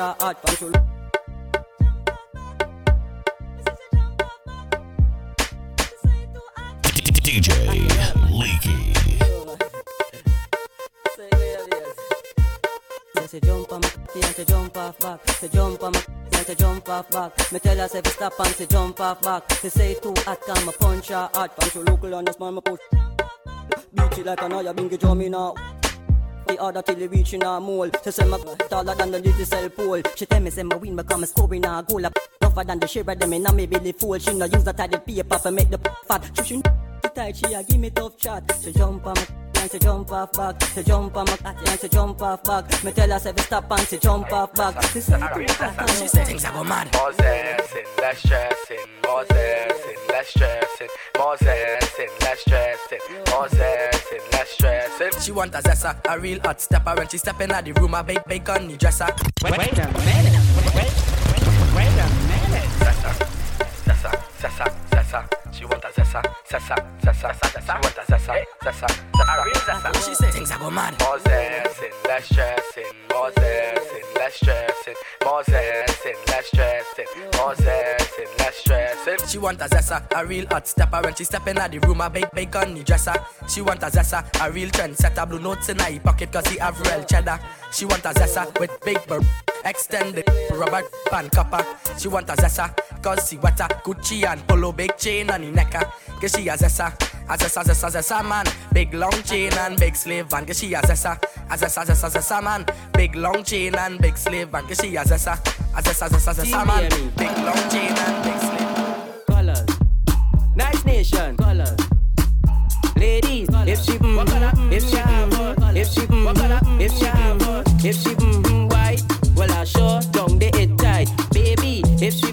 Come a punch her hard punch her. DJ Leaky. Say say jump on my and say jump off back. Say jump on my and say jump off back. Me tell her say to stop and say jump off back. She say too hot, come a punch her hard punch her. Local on the small me push. Beat it like an oil, bingy drum in now. The other till it reach in a mole. She say my taller than the little cell pole. She tell me say my win become a score in a goal. Tougher than the shiver them in a me belly full. She no use type of paper for make the fat. She she tight, she a give me tough chat. She jump on my and she jump off back. She jump on my and she jump off back. Me tell her say stop and she jump off back. She say oh, She say things I go mad. More zesting, less stressing. More zesting, less stressing. More zesting, less stressing. More zesting, less stressing. She want a zessa, a real hot stepper when she step in at the room, a bake bacon the dresser. Wait, wait a minute. Wait, wait, wait a minute. Zessa, zessa, zessa, zessa. She want a zessa, zessa, zessa, zessa. She want a zessa, zessa, zessa. She say things I go mad. More zesting, less stressing. More zesting, less stressing. More zesting, less stressing. More zesting, less stressing. She want a zessa, a real hot stepper when she step in at the room, a bake bacon the dresser. She want a zessa, a real trendsetter, blue notes in her pocket cause he have real cheddar. She want a zessa with big bur extended rubber band copper. She want a zessa cause she wetter Gucci and polo big chain on the necker. Cause she a zessa, a zessa, zessa, man. Big long chain and big sleeve and Cause she a zessa, a zessa, zessa, man. Big long chain and big sleeve and Cause she a zessa, a zessa, zessa, man. Big long chain and big slave. Colors, nice nation. Colors. Ladies, if she mm, if she mm, if she mm, if she mm, if she mm, white, well I sure don't they it tight, baby. If she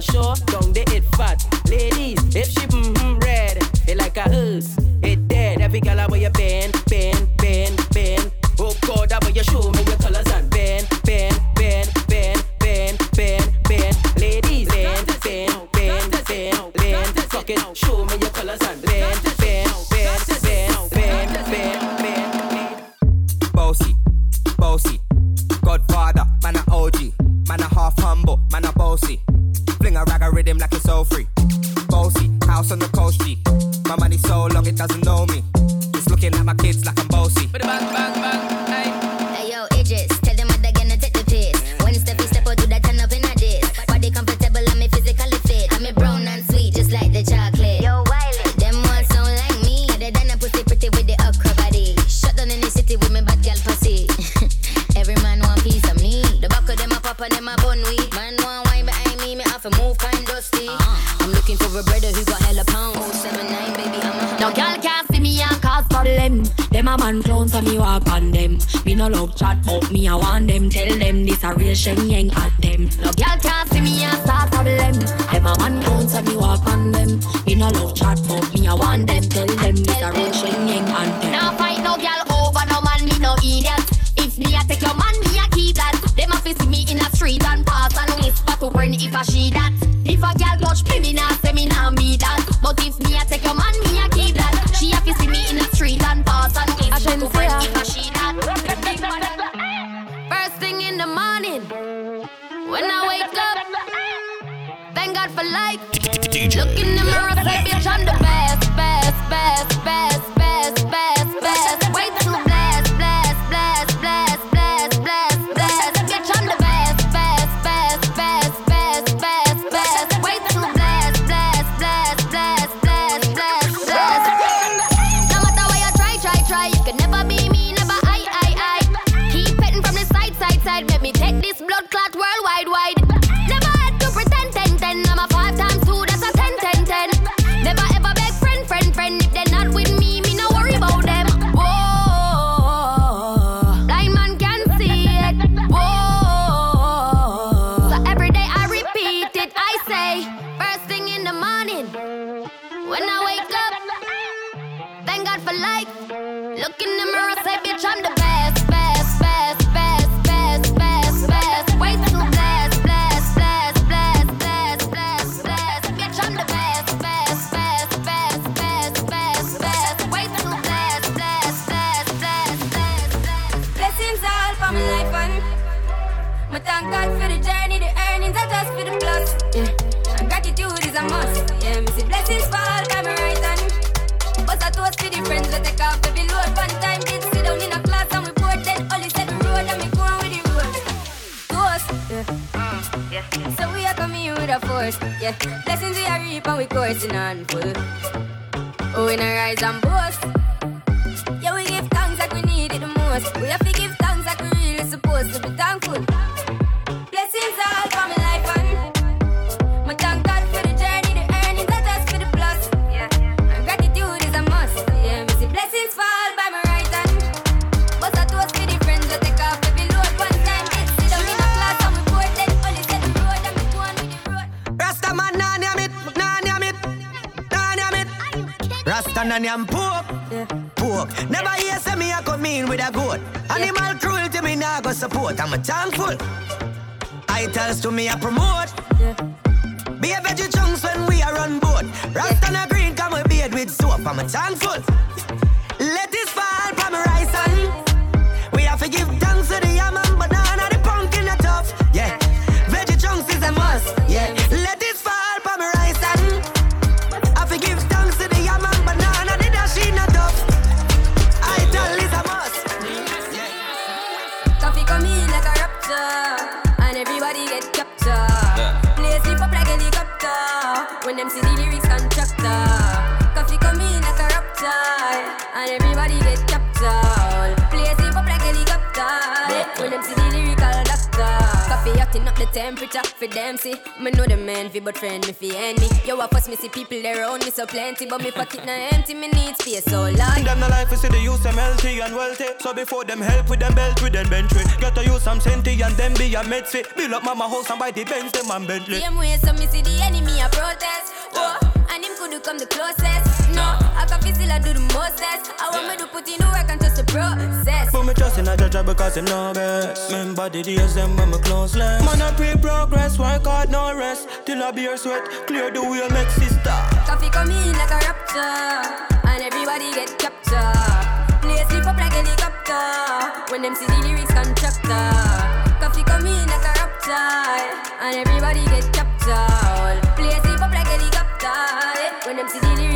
a show, down they it fat. Ladies, if she mmm red, it like a hearse, it dead. Every gal where you been, been, been, been. Oh God, where you show me your colors and been, been, been, been, been, been, been. Ladies, been, been, been, been, been. Fuck it, show me your colors and been, been, been, been, been, been. Bossy, bossy, Godfather, man a OG, man a half humble, man a bossy rhythm like it's so free. Bossy, house on the coast G. My money so long it doesn't know me. Just looking at my kids like I'm bossy. Bang, bang, bang, I'm looking for a brother who got hella pound. 079, baby, I'm a No girl can't see me and cause problem. Them a man clowns and me walk on them. Me no love chat but me I want them. Tell them this a real Shenyeng at them. No girl can't see me and start problem. Them a man clowns and me walk on them. Me no love chat but me I want them. Tell them this a real Shenyeng at them. Now fight no girl over no man, me no idiot. If me a take your man, me a keep that. Them a fi see me in a street and pass and whisper to friend if I she that. If a girl touch me, me nah say me nah be that. But if me a take your man, me a keep that. She a fi see me in a street and pass and whisper to friend if I she that. Eh. First thing in the morning, when I wake up, thank God for life. Look in the mirror, say bitch I'm the best, best, best, best, best, a force, yeah. Blessings we are reap and we coursing on full. Oh, we not rise and boast. Rasta nah nyam pork, pork. Never hear say me a come in with a goat. Animal cruelty me nah go support. I'm a thankful. Titles to me I promote. Be a veggie chunks when we are on board. Rasta nah green come we beard with soap. I'm a thankful. For them see. Me know the man fi but friend me fi enemy. Yo, I fuss me see people around me so plenty, but me pocket na empty. Me need space so large. Them the life is see the use them healthy and wealthy. So before them help with them belt with them bench Get to use some senti and then be a medsi. Build up mama house and buy the Benz them and Bentley. Same way, so me see the enemy a protest. Oh, and him could come the closest. No, I can feel still I do the mostest. I want me to put in the work and trust the process. But me trust in a judge because him know best. Remember the days them when me close less. Man I pray progress, work hard no rest. Till I beer sweat, clear the way make sister. Coffee come in like a rapture, and everybody get captured. Play sleep up like helicopter when them see the lyrics constructor. Coffee come in like a rapture, and everybody get when them see the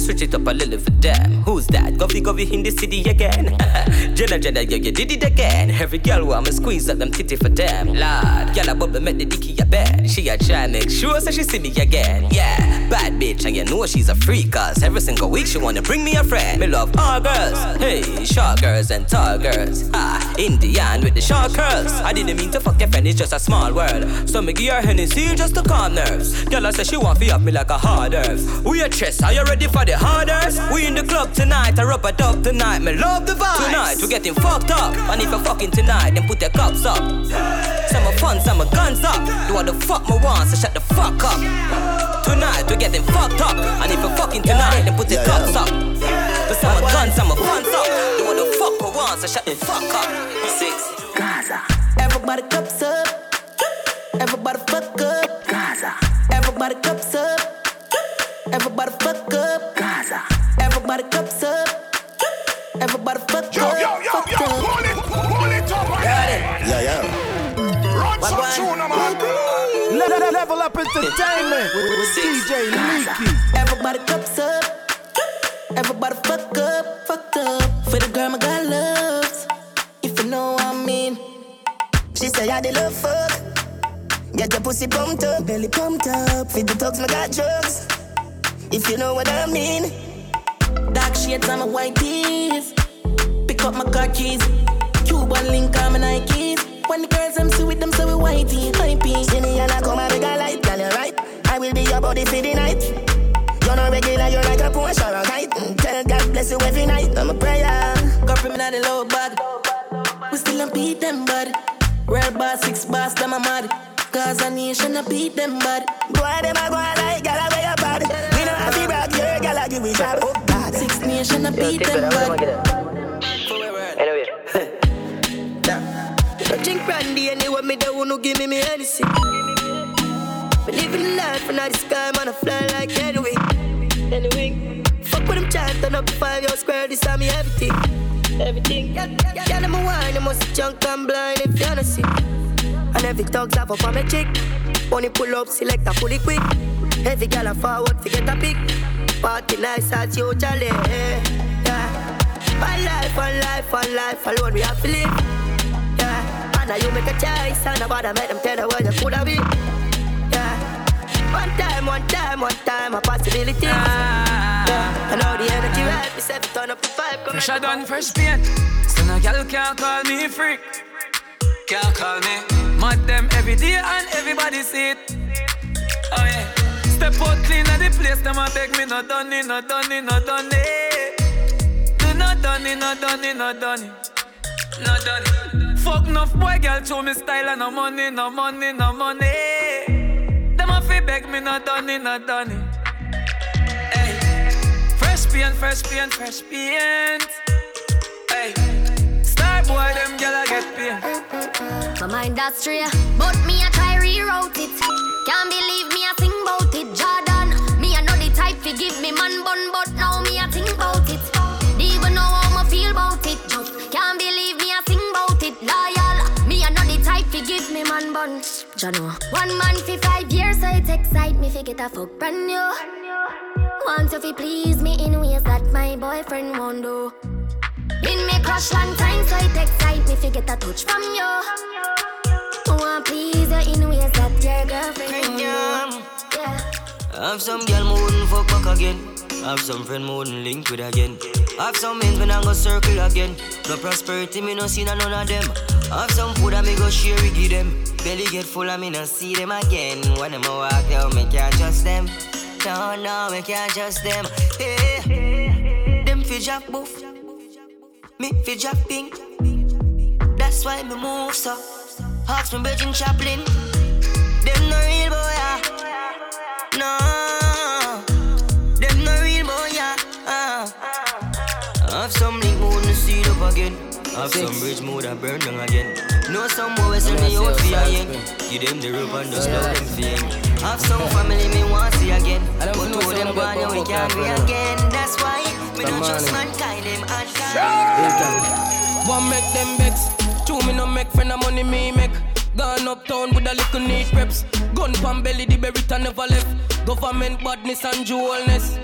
switch it up a little for them. Who's that? Govy Govy in the city again. Jenna Jenna, yeah, you did it again. Every girl want me squeeze up them titty for them. Lord, girl a bubble make the dicky a bed. She a try make sure so she see me again. Yeah, bad bitch and you know she's a freak. Cause every single week she wanna bring me a friend. Me love all girls. Hey, short girls and tall girls. Ah, Indian with the short curls. I didn't mean to fuck your friend, it's just a small world. So me give her Hennessy just to calm nerves. Girl I say she want fi up me like a hard earth. We a chess, are you ready for the harders? We in the club tonight, I rub a dub tonight. Me love the vibe. Tonight we're getting fucked up. And if you fucking tonight, then put your cups up. Some are fun, some are guns up. Do what the fuck me want, so shut the fuck up. Tonight we getting fucked up. And if you fucking tonight, then put your cups up. But some are guns, some are guns up. Do what the fuck me want, so shut the fuck up. Six. Gaza. Everybody cups up. Everybody fuck up. Gaza. Everybody cups yeah. Run some tune, man. Le- le- level up entertainment with, DJ Leaky. Everybody cups up. Everybody fuck up, fucked up. For the girl my God loves. If you know what I mean. She say I the love fuck. Get your pussy pumped up, belly pumped up. Feed the dogs, my got drugs. If you know what I mean. Dark shades on my white tees. Pick up my car keys. Cuban link on my Nikes. When the girls I'm see with them, so we whitey, hypey. See me and I come and make a light, girl, you right. I will be your body for the night. You're not regular, you're like a Porsche or a kite. Mm, Tell God bless you every night. I'm a prayer. Got from me the low bag. We still don't beat them, bud. Real boss, six boss, them a mad. Cause a nation, I beat them, bud. Boy, them a go like, gal, I wear your bad. Me no have to brag, your gal, I give me job. Oh, God. Six nation, I beat them, bud. Anyway. I drink brandy anyway, me the one who give me me anything. We living life and the sky, man, I fly like anyway. Anyway, fuck with them chat, turn up five year square, this time me everything. Everything. Yeah, them a wine, them must junk and blind if you don't see. And every dog's have up my chick. Only pull up, select a fully quick. Every gal a forward, forget a pick. Party nice as usually. Yeah. One life, one life, one life, alone we have to live. Now you make a choice, and nobody make them tell you where you coulda be. Yeah. One time, one time, one time, a possibility. Yeah. And now the energy right, set to turn up the vibe. Come Fresh done fresh paint. So no girl can't call me freak. Can't call me. Mad them every day and everybody see it. Oh yeah. Step out clean at the place, them a beg me not done it, not done it, not done it. Do not done it, not done it, not done it. Not done it. Fuck enough boy, girl, show me style and no money, no money, no money. Them a fi beg me not done it, not done it. Hey. Fresh paint, fresh paint, fresh paint. Hey. Star boy, them gyal a get paid. My mind that's straight, but me I try reroute it. Can't believe me I sing about it, Jordan. Me I know the type to give me man bun, but Jano. One man for five years, so it excite me fi get a fuck brand new. Want you fi please me in ways that my boyfriend won't do. Been me crush long time, so it excite me fi get a touch from you. Want please you in ways that your girlfriend won't do. Yeah. Have some girl me wouldn't fuck back again. I have some friend me wouldn't link with again. I have some men when I go circle again. No prosperity me no see none of them. I have some food that me go share with them. Belly get full and me no see them again. When them a walk out, me can't trust them. No, no, me can't trust them. Hey, them fi jack boof. Me fi jack pink. That's why me move so. Ask me Virgin Chaplin. Them no real boy, again. Have some bridge mood that burn down again. Know some boy sell me out for again. Give them the rope and just love them fame. Have some family me want to see again. But to them gone and we can't be again. That's why me don't trust mankind them and One make them vex. Two me no make friend of money me make. Gone uptown with a little neat preps. Gun pan belly the berry never left. Government badness and jewelness.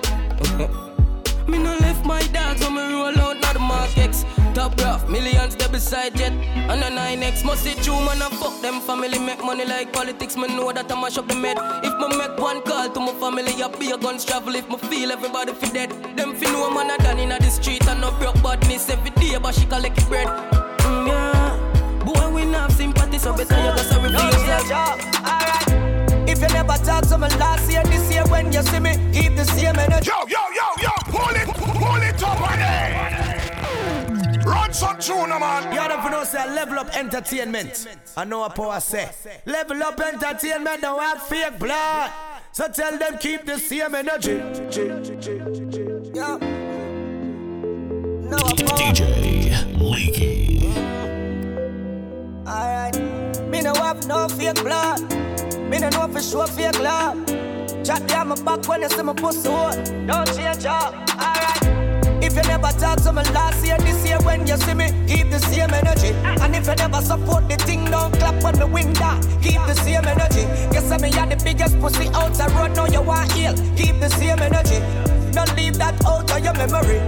Me no left my dogs when me roll out, not the markets. Top rough, millions they beside jet. And a 9X must see true man and fuck them family. Make money like politics, me know that I mash up the med. If me make one call to my family, I be a guns travel. If me feel everybody fi dead, them fi know man a done in the street and no broke badness every day, but she collect bread. Mm, yeah, boy we not have sympathy, so better you go sorry for yourself. Alright. If you never talk to me last year, this year when you see me, keep the same energy. Yo, yo, yo, yo, pull it, pull it up on it. Run some tune, man. You don't know say level up entertainment. I know what power say. Level up entertainment, don't have fake blood. So tell them keep the same energy. Yo. DJ Leaky. Alright. Me no have no fake blood. Me no know for sure fake love. Chat down my back when you see my pussy hole. Don't change up. Alright. If you never talk to me last year, this year when you see me, keep the same energy. And if you never support the thing, don't clap when the win down. Keep the same energy. Guess I me are the biggest pussy out the road, now you want heal. Keep the same energy. Don't leave that out of your memory.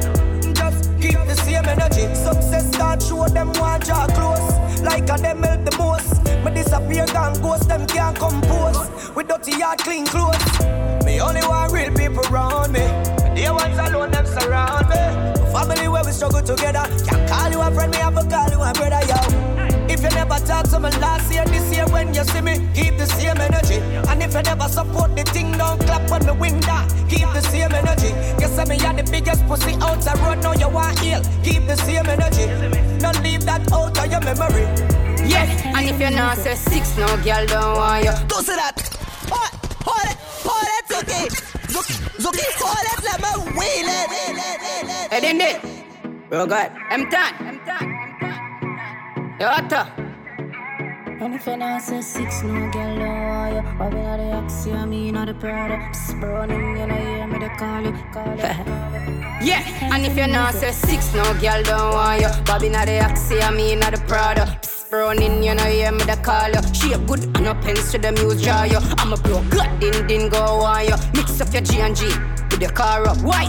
Just keep the same energy. Success start show them want draw close. Like a them help the most. Me disappear gone ghost, them can't compose. With dirty yard, clean clothes. Me only want real people around me. The ones alone, them surround me. Family where we struggle together. Can't call you a friend, me have to call you a brother, yo. If you never talk to me last year, this year when you see me, keep the same energy. And if you never support the thing, don't clap when the wind down. Keep the same energy. Guess I me are the biggest pussy out the road, now you want heal. Keep the same energy. Don't leave that out of your memory. Yeah, and if you're not say six, no girl don't want you. Don't say that. Hold, hold it, hold it, Zuki. Zuki, Zuki, hold it, let me wheel it. Head in there. Real good. I'm done. I'm done. Yo, Otto. And if you not say six, no girl don't want you. We not the oxy, I mean not the Prada. Psst, burning, you know, hear me, they call you, call you. Yeah, and if you're not say six, no girl don't want you. Bobby not the oxy, I mean not the Prada. Psst, running, you know, hear me, they call you. She a good and a pens to them use draw you. I'm a bro, good, din din go on you. Mix up your G and G with your car up. Why?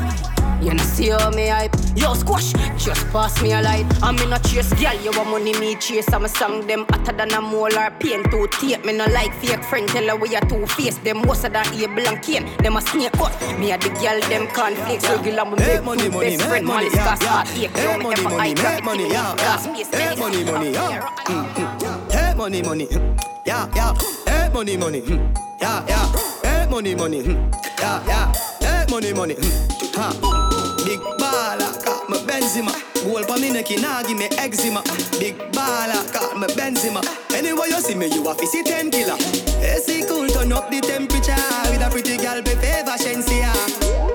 You know see how me hype Yo squash, just pass me a light I'm in a chase, girl, you want money me chase I'm a song them hotter than a molar Pain to tape, me no like fake friend Tell her we a two face, them of that able and cane Them a snake cut, me a the girl, them conflicts Regular me make money, two money, best friend money, Malice yeah, cause yeah. heart ache Yo, me money, ever money, eye make grab money, yeah, yeah. face, money, money, yeah. Mm, mm. Money, money, mm. yeah, yeah. Hey, money, money, mm. yeah, yeah. Hey, money, money, mm. yeah, yeah. Hey, money, money, mm. ha. Big baller, got me Benzema. Goal for me neck, nah give me eczema. Big baller, got me Benzema. Anyway you see me, you a see ten killer. AC cool, turn up the temperature with a pretty girl, be favor Shenseea.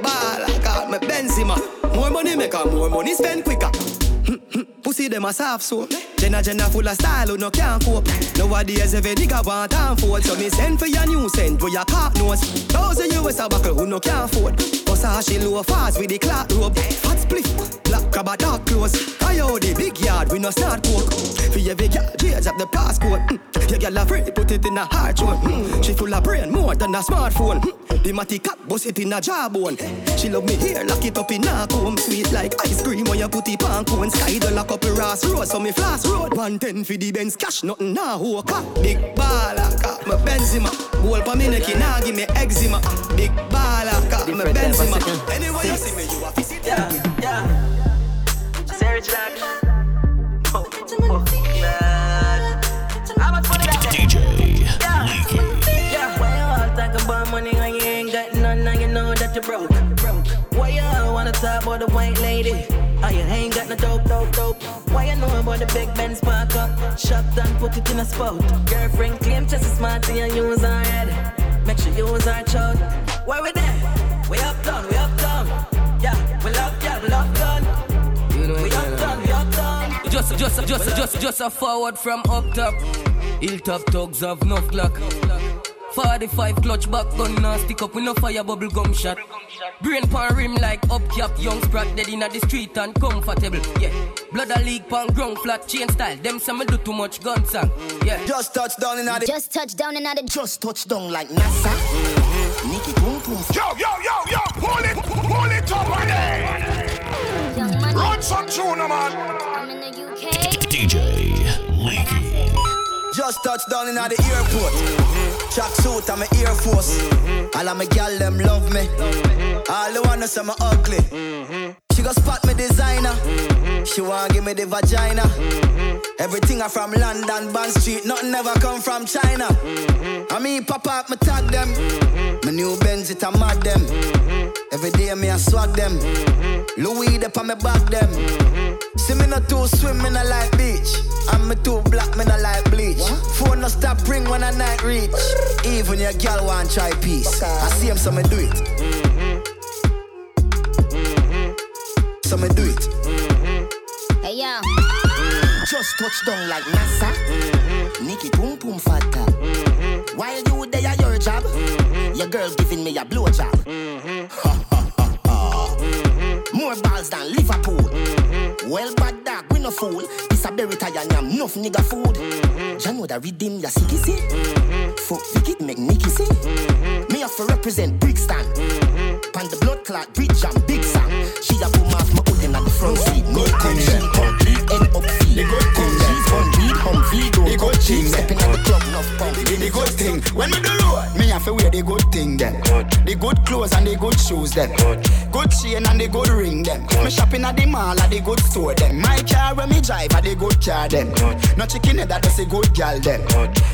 Baller, got me Benzema. More money make her more money spend quicker. Pussy them a soft so Jenna Jenna full of style who no can't cope. Nowadays every nigga want and fold. So me send for your new scent where your cock nose Thousand US a buckle who no can't afford? Versace low fast with the clock robe Hot spliff, crab a dark clothes. I hold the big yard we no start coke For every girl change up the passcode mm. Your girl a free put it in a heart zone mm. She full of brain more than a smartphone. Mm. The matty cat bust it in a jawbone. She love me here lock it up in a comb. Sweet like ice cream when you put it on cone. Sky the lock up a Ross Road so me flash road. 110 for the Benz cash nothing nah who car Big baller got me Benzema. Goal for me neck nah give me eczema. Big baller got me Different type of Benzema. Anyway you see me you a visit yeah. Yeah. Oh, oh, God. I'm a funny. DJ Yeah. Why you all talk about money when you ain't got none and you know that you broke? Why you all wanna talk about the white lady? Oh, you ain't got no dope, dope, dope. Why you know about the big up? Put it in a spot. Girlfriend claim just as smart and use her head. Make sure you use her. Why we there? We up done, we up done. Yeah, we love, yeah, we love done. Just, just, just, just, just a forward from up top. Hilltop thugs have no clock. 45 clutch back gun now stick up with no fire bubble gum shot. Brain pan rim like up cap, young sprat dead inna the street and comfortable. Yeah, blood a leak pan ground flat chain style. Them some me do too much gun song. Yeah, Just touch down in the Just touch down and the Just touch down like NASA. Mm-hmm. Nikki boom boom. Yo, yo, yo, yo, pull it, pull it up again. Run some tune, man. I'm in the UK. DJ Leaky. Just touched down in the airport. Mm-hmm. Track suit, I'm a Air Force. Mm-hmm. All of my gal them love me. Mm-hmm. All the wanna say me ugly. She go spot me designer. She wanna give me the vagina. Everything I from London, Bond Street, nothing ever come from China. I mean, pop up, me tag them. Mm-hmm. My new Benz, it a mad them. Mm-hmm. Every day me I swag them. Mm-hmm. Louis, they on me back them. See me not too swim, me not like beach. And me too black, me not like bleach. Phone no stop ring when I night reach. Even your girl want try peace. I see him, so me do it. So me do it. Hey yo. Mm. Just touch down like NASA. Nikki Pum Pum While you there at your job, mm-hmm. your girl giving me a blowjob. Mm-hmm. Ha ha ha ha. Mm-hmm. More balls than Liverpool. Mm-hmm. Well, bad dog, we no fool. This a berry tie and yam, enough nigga food. Mm-hmm. Jah know that redeem ya sicky see. Mm-hmm. Fuck wicked make Nicky see. Mm-hmm. Me have to represent Brixton. Pan the blood clot bridge and big sang. She a boom off my hood in at the front seat. No come she complete end up feet. The good thing, she's beat, Humvee, go cheap. Stepping at the club, enough pump. The, the good thing, when we do road, me have to wear the good thing then. The good clothes and the good shoes then. Good chain and the good ring them. Me shopping at the mall at the good store them. My car when me drive at the good car them. No chicken head that does a good gal them.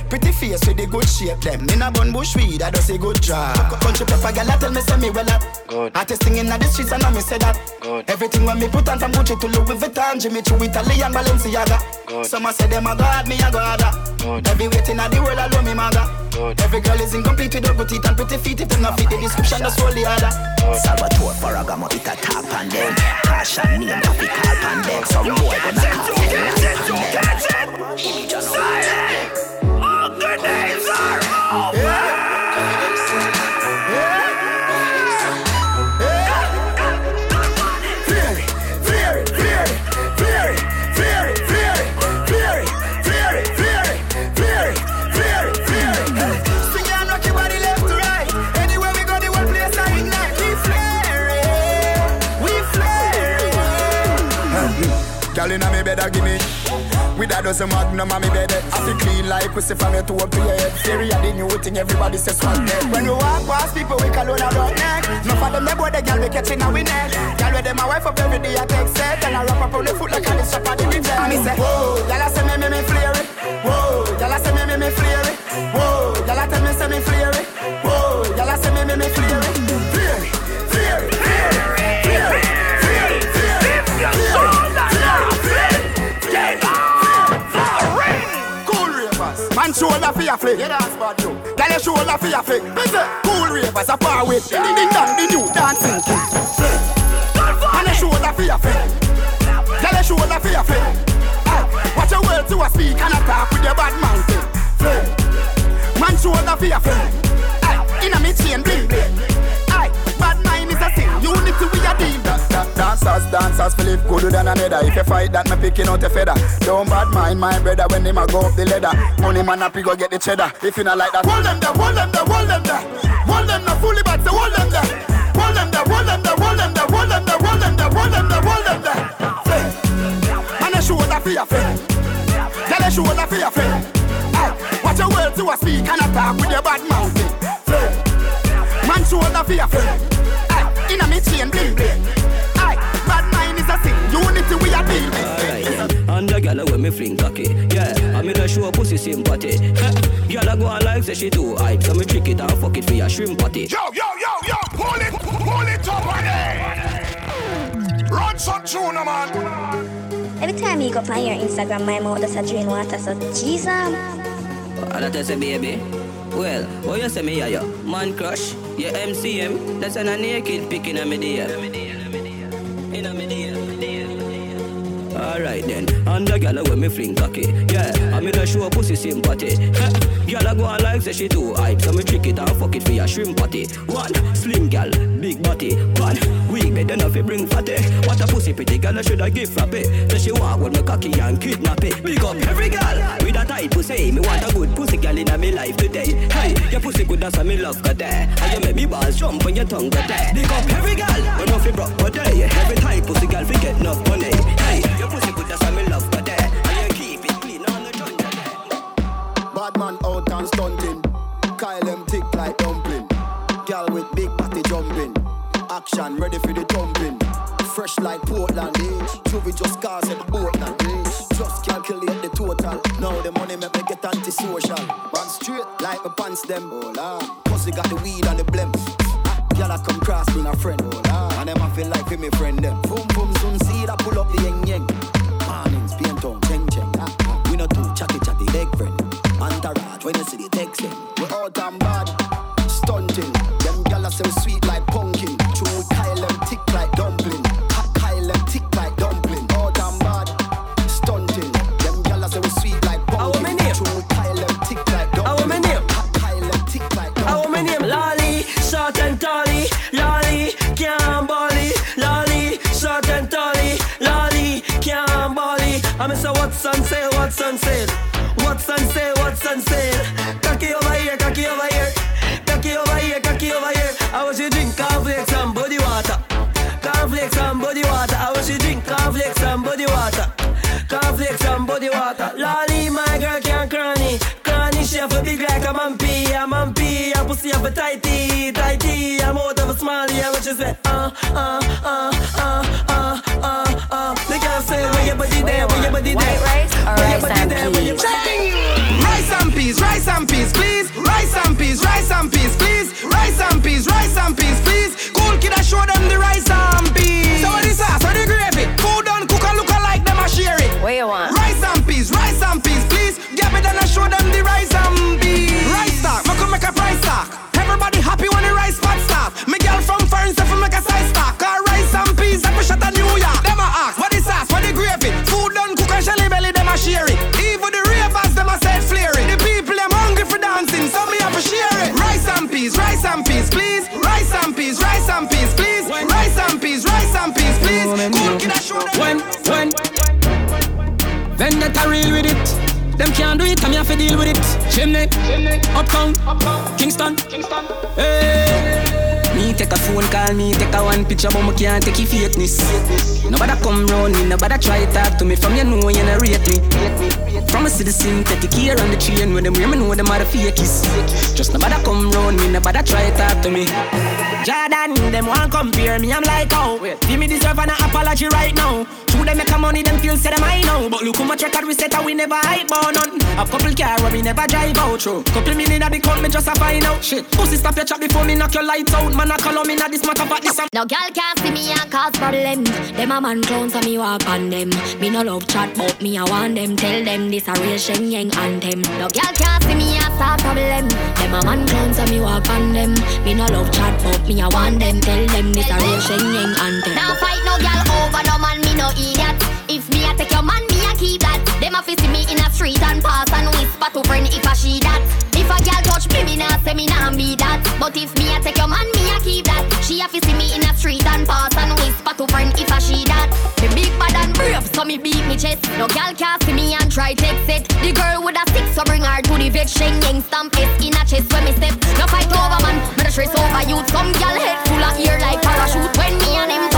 Pretty face with the good shape them. In a bun bush weed that does a good job. Country pepper gal that tell me say me well up. Artist thing in the streets and I me say that. Good. Everything when me put on from Gucci to Louis Vuitton, Jimmy Choo, Italian Balenciaga. Some a say them a god, me a god. Every waiting at the world alone me maga. Every girl is incomplete with her good teeth and pretty feet. If them not fit the description, just hold the other. Salvatore Ferragamo, it a tap on them. Passion name, coffee call on them. Some boy gonna call them. All good days are over. Girl inna me With a dozen magnum on me bed eh. I feel clean like pussy from your toe up to your head. Theory of the new thing everybody says swag neck When we walk past people we call on a rock neck. Enough of them they boy the girl we catching a we neck Girl with them a wife up every day I take set. And I wrap up on the foot like a this shop at the reject And me say whoa, y'all say me me me flare it. Whoa, y'all say me me me flare it. Whoa, y'all tell me say me flare it. Whoa, y'all say me me me flare it. Flare it, man shoulder for your flick. Yeah, that's bad you. Girl, your shoulder for your flick. Cool ravers a far with. Ding ding dong, the new dancing king. Man, your shoulder for your flick. Girl, your shoulder for your flick. Ah, Watch your words to a speak and a talk with your bad man. Flick. Man, shoulder for your flick. Aye, inna me chain bling Dancers, dancers, Philip gooder than another. If you fight that, me picking out a feather. Don't bad mind my brother when him a go up the ladder. Money man he go get the cheddar. If you not like that, hold them there, hold them there, hold them there. Hold them there, fully so hold them there. Hold them there, hold them there, hold them there, hold them there, hold them there, hold them there, hold them there. Man, a shoulder for your friend. Tell shoulder for your friend. Aye, watch your words to a speak and a talk with your bad mouth. Man, for your friend. Aye, inna me chain bling bling. Unity we a deal with. And the gyal when me fling cocky. Yeah, I me the show a pussy sympathy. Gyal a go on like say she too hype. So me trick it and fuck it for your shrimp patty. Yo, yo, yo, yo, pull it, pull it up again. Run some tune, man. Every time you go on your Instagram, my mouth does a drain water, so Jesus. And I tell say baby. Well, what you say me yeah, yo Man crush, your MCM That's an a naked pic in a me DM In a me DM Alright then, and the gyal when me fling cocky. Yeah, I me the show pussy sympathy. Gyal a go on like say she too hype. So me trick it and fuck it for your shrimp patty. One, slim gyal, big body. One, fi bring fatty What a pussy pretty gyal I shoulda give frappy So she walk with me cocky and kidnap it Big up every girl with a tight pussy. Me want a good pussy girl in me life today. Hey, your pussy good as me love got there. And you make me balls jump on your tongue got there. Big up every girl, but nothing broke per day. Every tight pussy girl fi get enough money. Hey, your pussy good as me love got there. And you keep it clean on the joint Bad man out and stunting. Kyle them thick like dumpling. Girl with big body jumping. Action ready for the thumping. Fresh like Portland. Juvie just cars at Portland. Just calculate the total. Now the money make me get antisocial. Run straight like my pants them. Oh lord. Pussy got the weed and the blem. Ah, Girl I come cross me a friend. Oh lord. And them I feel like me friend them. Boom boom soon see that pull up the yeng yeng. Mornings paint on cheng cheng. Ah, ah. We not too chatty chatty leg friend. Entourage when you see the text them. We out and bad. Stunting. Them gyal are so sweet like pumpkin. I'm say what's on sale, what's on sale. What's on sale, what's on sale. Cocky over here, cocky over here. Cocky over here, cocky over here. I want you drink cornflakes and body water. Cornflakes and body water. I want you drink cornflakes and body water. Cornflakes and body water. Lolly, my girl can't cranny. Cranny, she have a big like a mampy. A mampy, a pussy have a tighty. Tighty, I'm out of a smiley. I want you say, uh, uh, uh, uh, uh, body there, where your body there. White rice or rice and there, where your peas? Rice and peas, rice and peas, please. Rice and peas, rice and peas, please. Rice and peas, rice and peas, please. Cool kid, I show them the rice and peas. So what the sauce, what the gravy? Food done, cook and look alike, them a share it. What you want? Rice and peas, rice and peas, please. Get me done and show them the rice and peas. Rice stock, me could make a price stock. Everybody happy when the rice pot stop. Me girl from foreign stuff make a size stock. Cause rice and peas, like we shot at New York. A share it. Even the ravers, them a said flare it. The people, them hungry for dancing, so me have to share it. Rice and peas, rice and peas, please. Rice and peas, rice and peas, please. Rice and peas, rice and peas, please. Cool kid, I show them. When, when Vendetta real with it Them can't do it, I'm have to deal with it Chimney, Uptown, Kingston, Hey me take a phone call, me take a one picture, but me can't take your fakeness. Nobody come round me, nobody try talk to me. From you know you not rate me. From a citizen, take the care on the train when them me know them are the fakies. Just nobody come round me, nobody try talk to me. Jordan, them want compare me, I'm like, oh, give me deserve an apology right now. True, them make a money, them feel say them I know. But look how much record we set and we never hype on none. A couple car where we never drive out through. Couple million at the count, me just a find out. Shit, pussy stop your chat before me knock your lights out. Man, I call on me, not this matter, but this. Um. No girl can't see me and cause problem. Them a man clowns so me walk on them. Me no love chat but me I want them. Tell them this a real Shenyeng anthem. No girl can't see me and start problem. Them a man clowns so me walk on them. Me no love chat but me I want them. Tell them this a real Shenyeng anthem. Now fight no girl over no man me no idiot. If me a take your man me a keep that. Them a see me in a street and pass and whisper to friend if I she that. If a girl touch me, me nah say me nah be that. But if me a take your man, me a keep that. She a see me in a street and pass and whisper to friend if I she that. Me big bad and brave, so me beat me chest. No girl can see me and try text it. The girl with a stick, so bring her to the vet. Shenyeng stamp it in a chest when me step. No fight over man, me the stress over youth. Some girl head full of ear like parachute. When me and him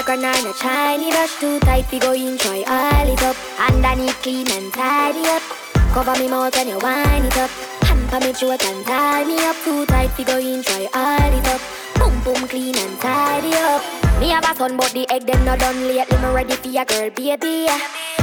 Viagra nor no shiny rush too tight. We go in, try all it up. Underneath clean and tidy up. Cover me mouth when you wind it up. For me throat and tie me up too tight. We go in, try all it up. Boom boom clean and tidy up. Me have a son, but the egg them not done lately. Me ready for your girl, baby.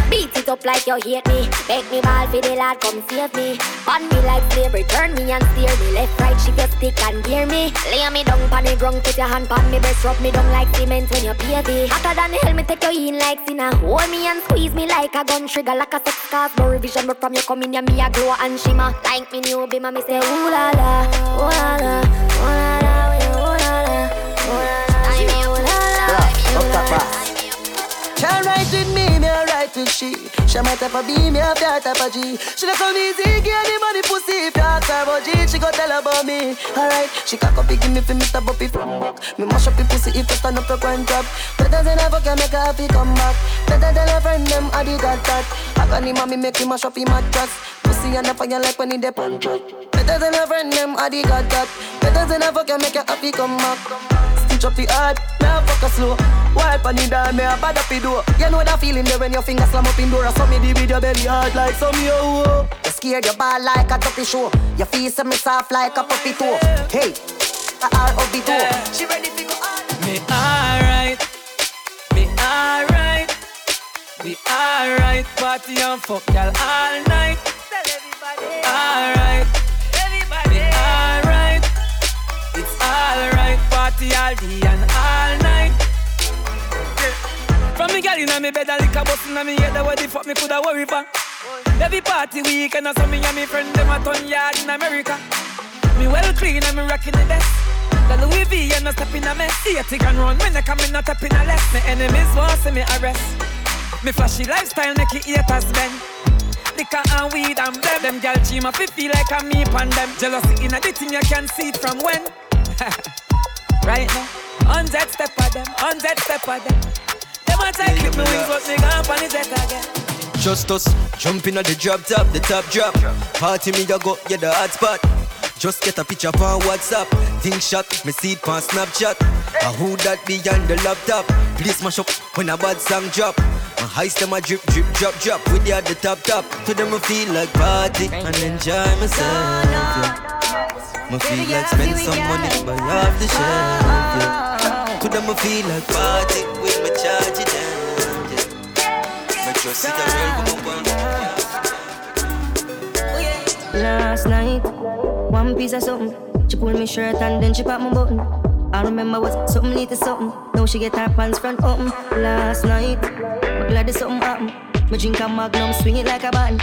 Beat it up like you hate me. Make me ball for the lad, come save me. On me like slavery, turn me and steer me. Left, right, shift your stick and gear me. Lay me down pon the ground, put your hand pon me breast, rub me down like cement when you me. Hotter than hell, me take you in like sinner. Hold me and squeeze me like a gun trigger, like a sex cause no revision. But from you come in, yeah, me a glow and shimmer. Like me new bimmer, me say ooh la la, ooh la la, ooh la la, with me, me a write with she. She my type of B, me have that type of G. She not come easy, give any money pussy if you ask her about G. She go tell about me. Alright, she cock up, give me for Mr. Buppy from back. Me mash up your pussy if you stand up your grind drop. Better than ever can make her happy come. Better than a friend them, I did got that. I can him me make him mash up him mattress. Pussy and a fire like when he dip on track. Better than a friend them, I did got that. Better than ever can make her happy come back stitch up the hard. Now fuck a slow. Wipe on the down, me a bad up the door. You know that feeling there when your finger slam up in door. So me with your belly hard like some yo. You scared your ball like a tuppy show. Your face me soft like a puppy toe. Hey, a R of the toe. She ready to go on. Me alright. Me alright. Me alright. Party and fuck y'all all night. Tell everybody. Alright. Party all day and all night. From me girl inna me bed a lick a bus inna me head, what the fuck me coulda worry for? Every party weekend, I saw me and me friend them a ton yard in America. Me well clean and me rocking the best. The Louis V and no step in a mess. A and run when they come in, not step in a less. My enemies want see me arrest. Me flashy lifestyle make it haters bend. Liquor and weed and blem. Them gal cheat me feel like I'm me pan them. Jealousy in a the thing you can see it from when. right now. Hundred step of them, hundred step of them. Them a take clip me wings, but me gone on the jet again. Just us jumping at the drop top, the top drop. Party me ya go, yeah the hot spot. Just get a picture on WhatsApp. Think shot, me see it on Snapchat. A who that behind the laptop? Please mash up when a bad song drop. My heist them a drip, drip, drop, drop. With the at the top, top. To them I feel like party and enjoy myself. Yeah. Me feel like spend some money buy off the shelf. Yeah. To them I feel like party with my charge it down. Yeah. Me just see the world go Last night, one piece of something. She pulled me shirt and then she popped my button. I remember was something little something. Now she get her pants front open. Last night, I'm glad there's something happened. Me drink a magnum, swing it like a button.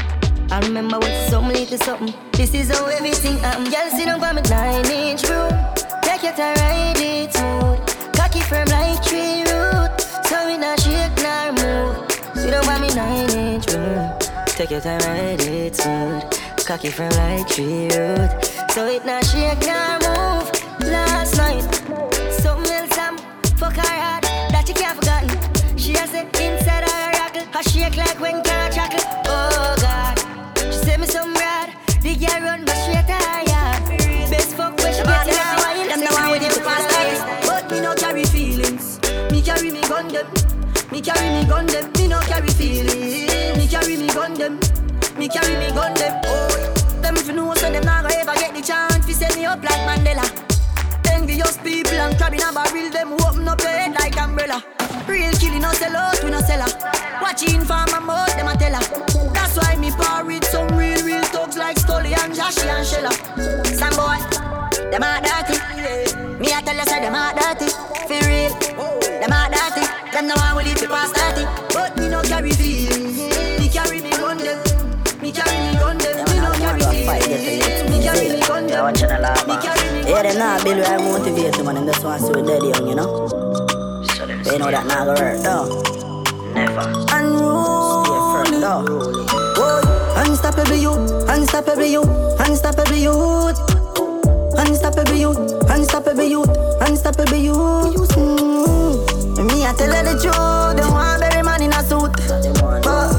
I remember what something little something. This is how everything happen. Girl, sit down by me nine inch broom. Take it to ride it smooth. Cocky firm like tree root. So we not shake nor move. Sit down by me nine inch broom. Take it to ride it smooth. Cocky firm like tree root. So it not shake nor move. Last night, something else I'm fuck her hard. That you can't forgotten. She has it inside her rockle. Her shake like when car chuckle. Oh God. she send me some rad, the girl run back straight to her yard. Best fuck where she get in her wine. Them the one with the fast But me no carry feelings. Me carry me gun them. Me carry me gun them. Me no carry feelings. Me carry me gun them. Me carry me gun them. Oh, them if you know so them not gonna ever get the chance. to set me up like Mandela. Envious people and crabbing a barrel. Them open up your head like umbrella. Real killing no sell out, we no sell her. Watching for my mouth, them a tell her. That's why me par with some real, real thugs like Stolly and Joshy and Shella. Some boy, them a dirty. Me a tell you say them a dirty. For real, them a dirty. Them no one will leave the past 30. But me no carry feelings. Carry me gun them. Me carry me gun them. Yeah, them not build where I motivate them and them just want to see daddy young, you know. They know that not gonna hurt, though. Never. Unruly. Stay firm, though. Whoa. Unstoppable youth, unstoppable youth, unstoppable youth. Unstoppable youth, unstoppable youth, unstoppable youth. Mm. Me, I tell her the truth. Don't want bury man in a suit. But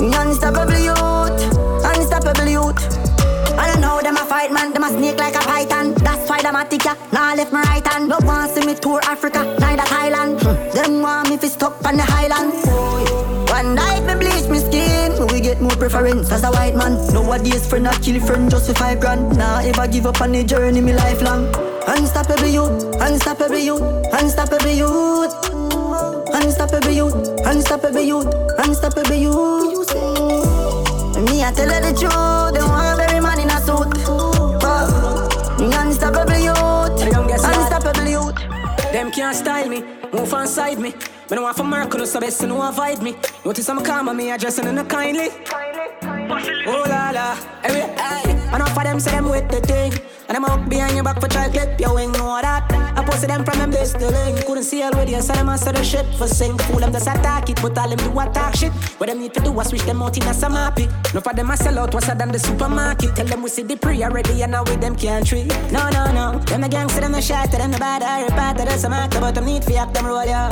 unstoppable youth, unstoppable youth. I them a fight man, them a snake like a python. That's why them a tick ya. Now left me right hand. No want see me tour Africa, neither Thailand. Hmm. Them want me fi stuck on the highland. One night me bleach me skin, we get more preference as a white man. Nowadays friend a kill friend just for five grand. Nah ever give up on the journey me lifelong. Unstoppable youth, unstoppable youth, unstoppable youth. Unstoppable youth, unstoppable youth, unstoppable youth. Me I tell her the truth, don't want Them can't style me, move on side me. Me no want for no so best no avoid me. Notice I'm calm on me, addressing in a kindly. Oh la la, every hey. Enough of them say them with the thing, and them out behind your back for try clip your wing, know that. I posted them from them the. Couldn't see already, I said them answer the shit for sing. Fool them just attack it, but all them do attack shit. What them need to do was switch them out in a some. No for them I sell out, what's than the supermarket. Tell them we see the pre already, and now with them can't treat. No, no, no. Them the gangster, them the shot, them the bad, I repart, there's some actor, but them need for act them roll, yeah.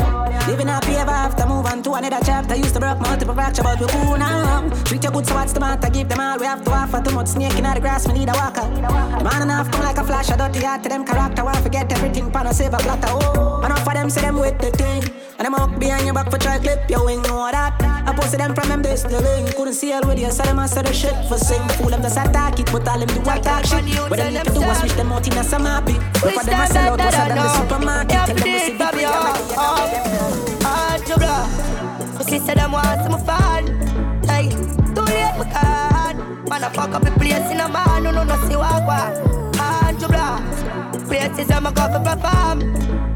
Living happy ever after, move on to another chapter. Used to broke multiple fracture, but we cool now. Treat your good, so what's the matter? Give them all we have to offer. Too much snake in the grass, we need a walker. The man enough come like a flash, I dirty heart to them character. Wanna forget everything, pan a save a blatter. Oh, enough for them, say them with the thing. And them up behind your back for try clip your wing, know that. I posted them from them this the link. Couldn't see all with you, so them answer the shit for sing. Fool them just attack it, but all them do attack shit. What them need to do is switch them out in a some happy. Look for them, I sell out, what's than the supermarket. Tell them we see the free, Hard to blow. My sister them want some fun. Hey, too late, my card. Man, I fuck up the place in a man, no, no, no, see what I want. Hard to blow. Places I'm a go for perform.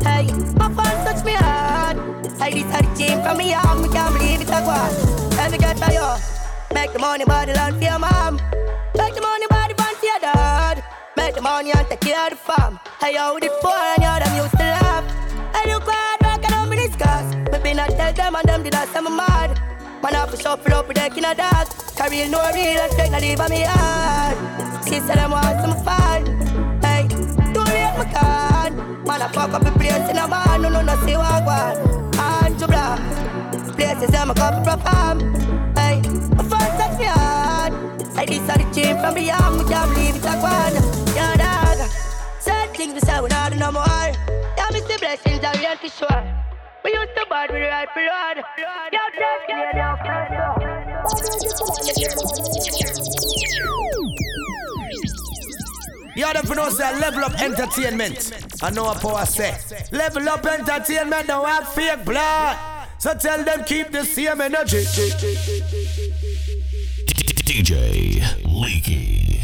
Hey, my fans touch me hard. Hey, this are the team from me arm, we can't believe it, I go on. Let me get to you. Make the money, body, land for your mom. Make the money, body, band for your dad. Make the money and take care of the farm. Hey, yo, the poor and you them used to laugh. I look hard, work and don't be discussed. Maybe not tell them and them did that, I'm mad. Man, I to shuffle up with the king of dog. Carry no real I take no leave on me hard. Sister, them want some fun. My card. Man, I fuck up the place in a bar. No, no, no, see what I want. And to black. Places I'm a couple perform. Hey, my first touch me hard. Hey, this are the team from beyond. We can't believe it, I want. Yeah, dog. Certain things we say we not do no more. Yeah, me see blessings are real for sure. We used to bad with the right blood. Yeah, just get down, You to know say level up entertainment. I know what power say. Level up entertainment, don't have fake blood. So tell them keep the same energy. DJ Leaky.